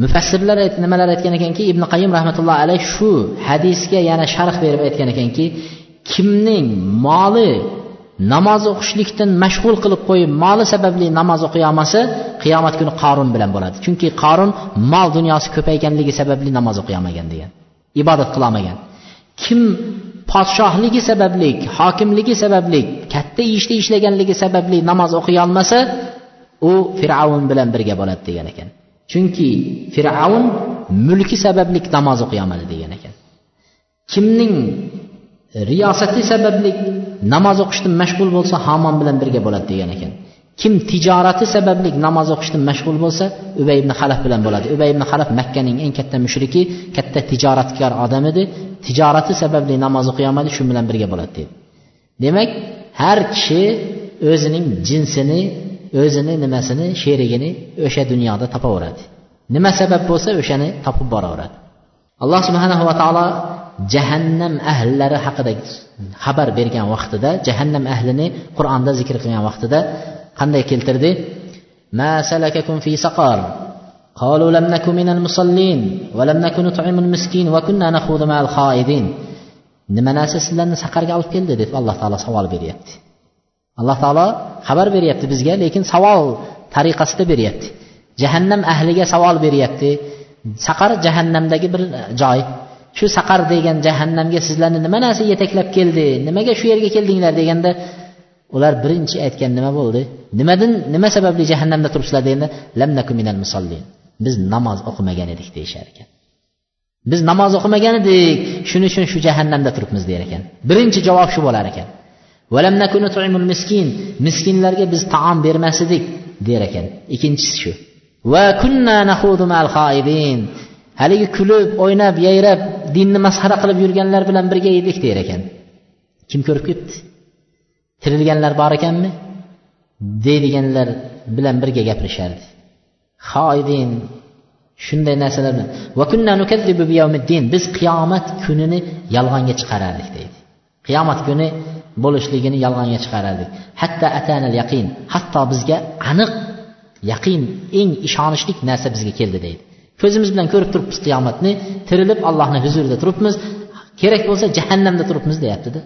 Speaker 1: mufassirlar nimalar aytgan ekanki ibn qayim rahmatullohi alayh shu hadisga yana sharh berib aytgan ekanki kimning moli namoz o'qishlikdan mashg'ul qilib qo'yib moli sababli namoz o'qiy olmasa qiyomat kuni qorun bilan bo'ladi. Chunki qorun mol dunyosi ko'payganligi sababli namoz o'qiy olmagan degan ibodat qilolmagan kim podshohligi sababli hokimligi sababli katta ishda ishlaganligi sababli namoz o'qiy olmasa u fir'avn bilan birga bo'ladi degan ekan. Chunki fir'avn mulki sababli namoz o'qiy olmadi degan ekan. Kimning riyosati sababli namoz o'qishdan mashg'ul bo'lsa hamon bilan birga bo'ladi degan ekan. Kim tijorati sababli namoz o'qishdan mashg'ul bo'lsa ubay ibn halaf bilan bo'ladi. Ubay ibn halaf makkaning eng katta mushriki katta tijoratkor odam edi. Tijorati sababli namoz o'qiy olmadi shu bilan birga bo'ladi dedi demak har kishi o'zining jinsini o'zini nimasini sherigini o'sha dunyoda topaveradi nima sabab bo'lsa o'shani topib boraveradi alloh subhanahu va taolo jahannam ahllari haqida xabar bergan vaqtida jahannam ahlini qur'onda zikr qilgan vaqtida qanday keltirdi ma salakakum fi saqar قالوا لم نكن من المصلين ولم نكن نطعم المسكين وكنا نخوض مع الخائدين nima narsa sizlarni saqarga olib keldi deb alloh taolo savol beryapti Alloh taolo xabar beryapti bizga lekin savol tariqasida beryapti. Jahannam ahliga savol beryapti. Saqar jahannamdagi bir joy. Shu saqar degan jahannamga sizlarni nima narsa yetaklab keldi? Nimaga shu yerga keldinglar deganda ular birinchi aytgan nima bo'ldi? Nimadan nima sababli jahannamda turibsizlar deganda lam minal musallin. Biz namoz o'qimagan edik deyishar ekan. Biz namoz o'qimagan edik. Shuning uchun shu jahannamda turibmiz der ekan. Birinchi javob shu bo'lar ekan. Miskin miskinlarga biz taom bermas edik der ekan. Ikkinchisi shu. va kunna nahudu mal haligi kulib o'ynab yayrab dinni masxara qilib yurganlar bilan birga edik der ekan. Kim ko'rib ketdi? Tirilganlar bor ekanmi? Deydiganlar bilan birga gapirishardi. Xoidin shunday narsalar bilan. biz qiyomat kunini yolg'onga chiqarardik deydi. Qiyomat kuni bo'lishligini yolg'onga chiqarardik. Hatto atanal yaqin hatto bizga aniq yaqin eng ishonchli narsa bizga keldi deydi. Ko'zimiz bilan ko'rib turibmiz qiyomatni tirilib allohni huzurida turibmiz. Kerak bo'lsa jahannamda turibmiz deyaptida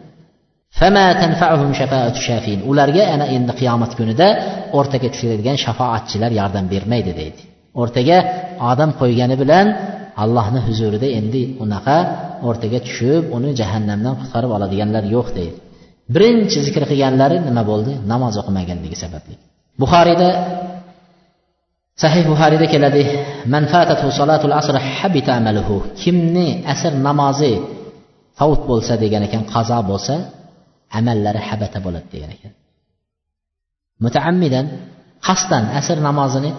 Speaker 1: ularga ana endi qiyomat kunida o'rtaga tushiradigan shafoatchilar yordam bermaydi deydi. O'rtaga odam qo'ygani bilan allohni huzurida endi unaqa o'rtaga tushib uni jahannamdan qutqarib oladiganlar yo'q deydi. Birinchi zikr qilganlari nima bo'ldi? Namoz o'qimaganligi sababli. Buxoriyda sahih buxoriyda keladi kimni asr namozi favut bo'lsa degan ekan qazo bo'lsa amallari habata bo'ladi degan ekan. Mutaammidan qasddan asr namozini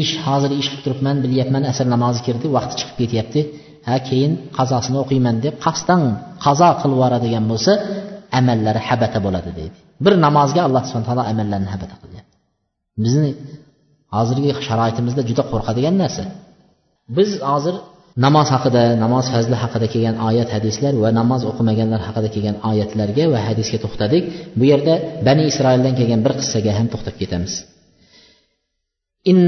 Speaker 1: ish hozir ish qilib turibman bilyapman asr namozi kirdi vaqti chiqib ketyapti. Ha keyin qazosini o'qiyman deb qasddan qazo qilib yuboradigan bo'lsa amallari habata bo'ladi deydi. Bir namozga alloh subhana taolo amallarni habata qilyapti. Bizni hozirgi sharoitimizda juda qo'rqadigan narsa. Biz hozir namoz haqida namoz fazli haqida kelgan oyat hadislar va namoz o'qimaganlar haqida kelgan oyatlarga va hadisga to'xtadik. Bu yerda bani isroildan kelgan bir qissaga ham to'xtab ketamiz. In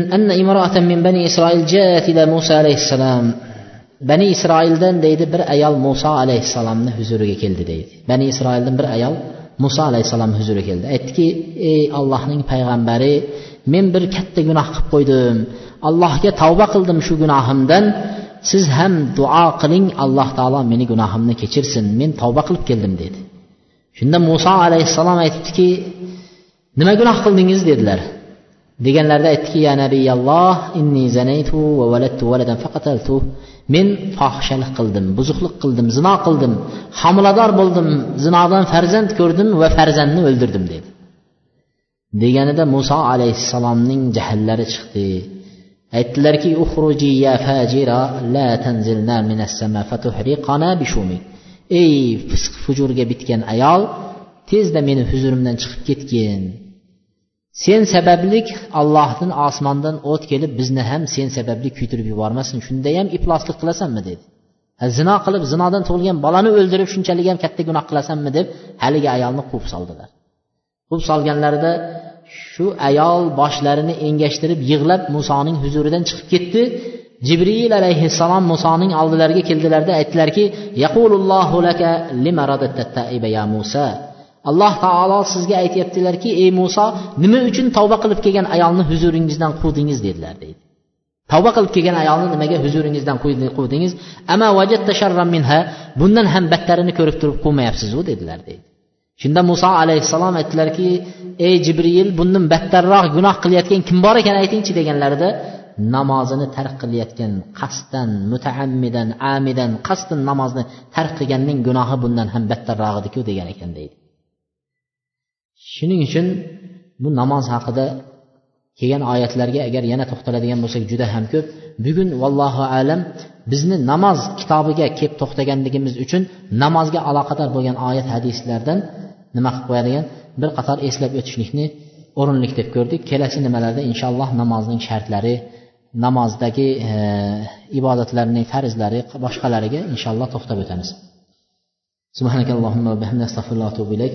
Speaker 1: امرأة من min bani isroil jaat ila عليه السلام bani isroildan deydi bir ayol muso alayhissalomni huzuriga keldi deydi. Bani isroildan bir ayol muso alayhissalom huzuriga keldi. Aytdiki ey allohning payg'ambari men bir katta gunoh qilib qo'ydim. Allohga tavba qildim shu gunohimdan. Siz ham duo qiling alloh taolo meni gunohimni kechirsin. Men tavba qilib keldim dedi. Shunda muso alayhissalom aytibdiki nima gunoh qildingiz? dedilar. Deganlarida aytdiki ya nabiyalloh inni zanaytu va valadtu valadan faqataltu. Men fohishalik qildim buzuqlik qildim zino qildim homilador bo'ldim zinodan farzand ko'rdim va farzandni o'ldirdim dedi. Deganida muso alayhissalomning jahllari chiqdi. Aytdilarki uxruji ya fajira la tanzilna minas sama fatuhriqana bishumik ey fisq fujurga bitgan ayol tezda meni huzurimdan chiqib ketgin. Sen sabablik allohdan osmondan o't kelib bizni ham sen sababli kuydirib yubormasin shunda ham ifloslik qilasanmi dedi. Zino qilib zinodan tug'ilgan bolani o'ldirib shunchalik ham katta gunoh qilasanmi deb haligi ayolni quvib soldilar. Quvib solganlarida shu ayol boshlarini engashtirib yig'lab musoning huzuridan chiqib ketdi. Jibril alayhissalom musoning oldilariga keldilarda aytdilarki yaqulullohu laka lima ya musa? Alloh taolo sizga aytyaptilarki ey muso nima uchun tavba qilib kelgan ayolni huzuringizdan quvdingiz? dedilar deydi. Tavba qilib kelgan ayolni nimaga huzuringizdan quvdingiz? Ama minha bundan ham battarini ko'rib turib quvmayapsizu dedilar deydi. Shunda muso alayhissalom aytdilarki ey jibril bundan battarroq gunoh qilayotgan kim bor ekan aytingchi deganlarida namozini tark qilayotgan qasddan mutaammidan amidan qasddan namozni tark qilganning gunohi bundan ham battarrog'idiku degan ekan deydi. shuning uchun bu namoz haqida kelgan oyatlarga agar yana to'xtaladigan bo'lsak juda ham ko'p bugun vallohu alam bizni namoz kitobiga kelib to'xtaganligimiz uchun namozga aloqador bo'lgan oyat hadislardan nima qilib qo'yadigan bir qator eslab o'tishlikni o'rinli deb ko'rdik kelasi nimalarda inshaalloh namozning shartlari namozdagi e, ibodatlarning farzlari boshqalariga inshaalloh to'xtab o'tamiz سبحانك اللهم وبحمدك استغفر الله واتوب اليك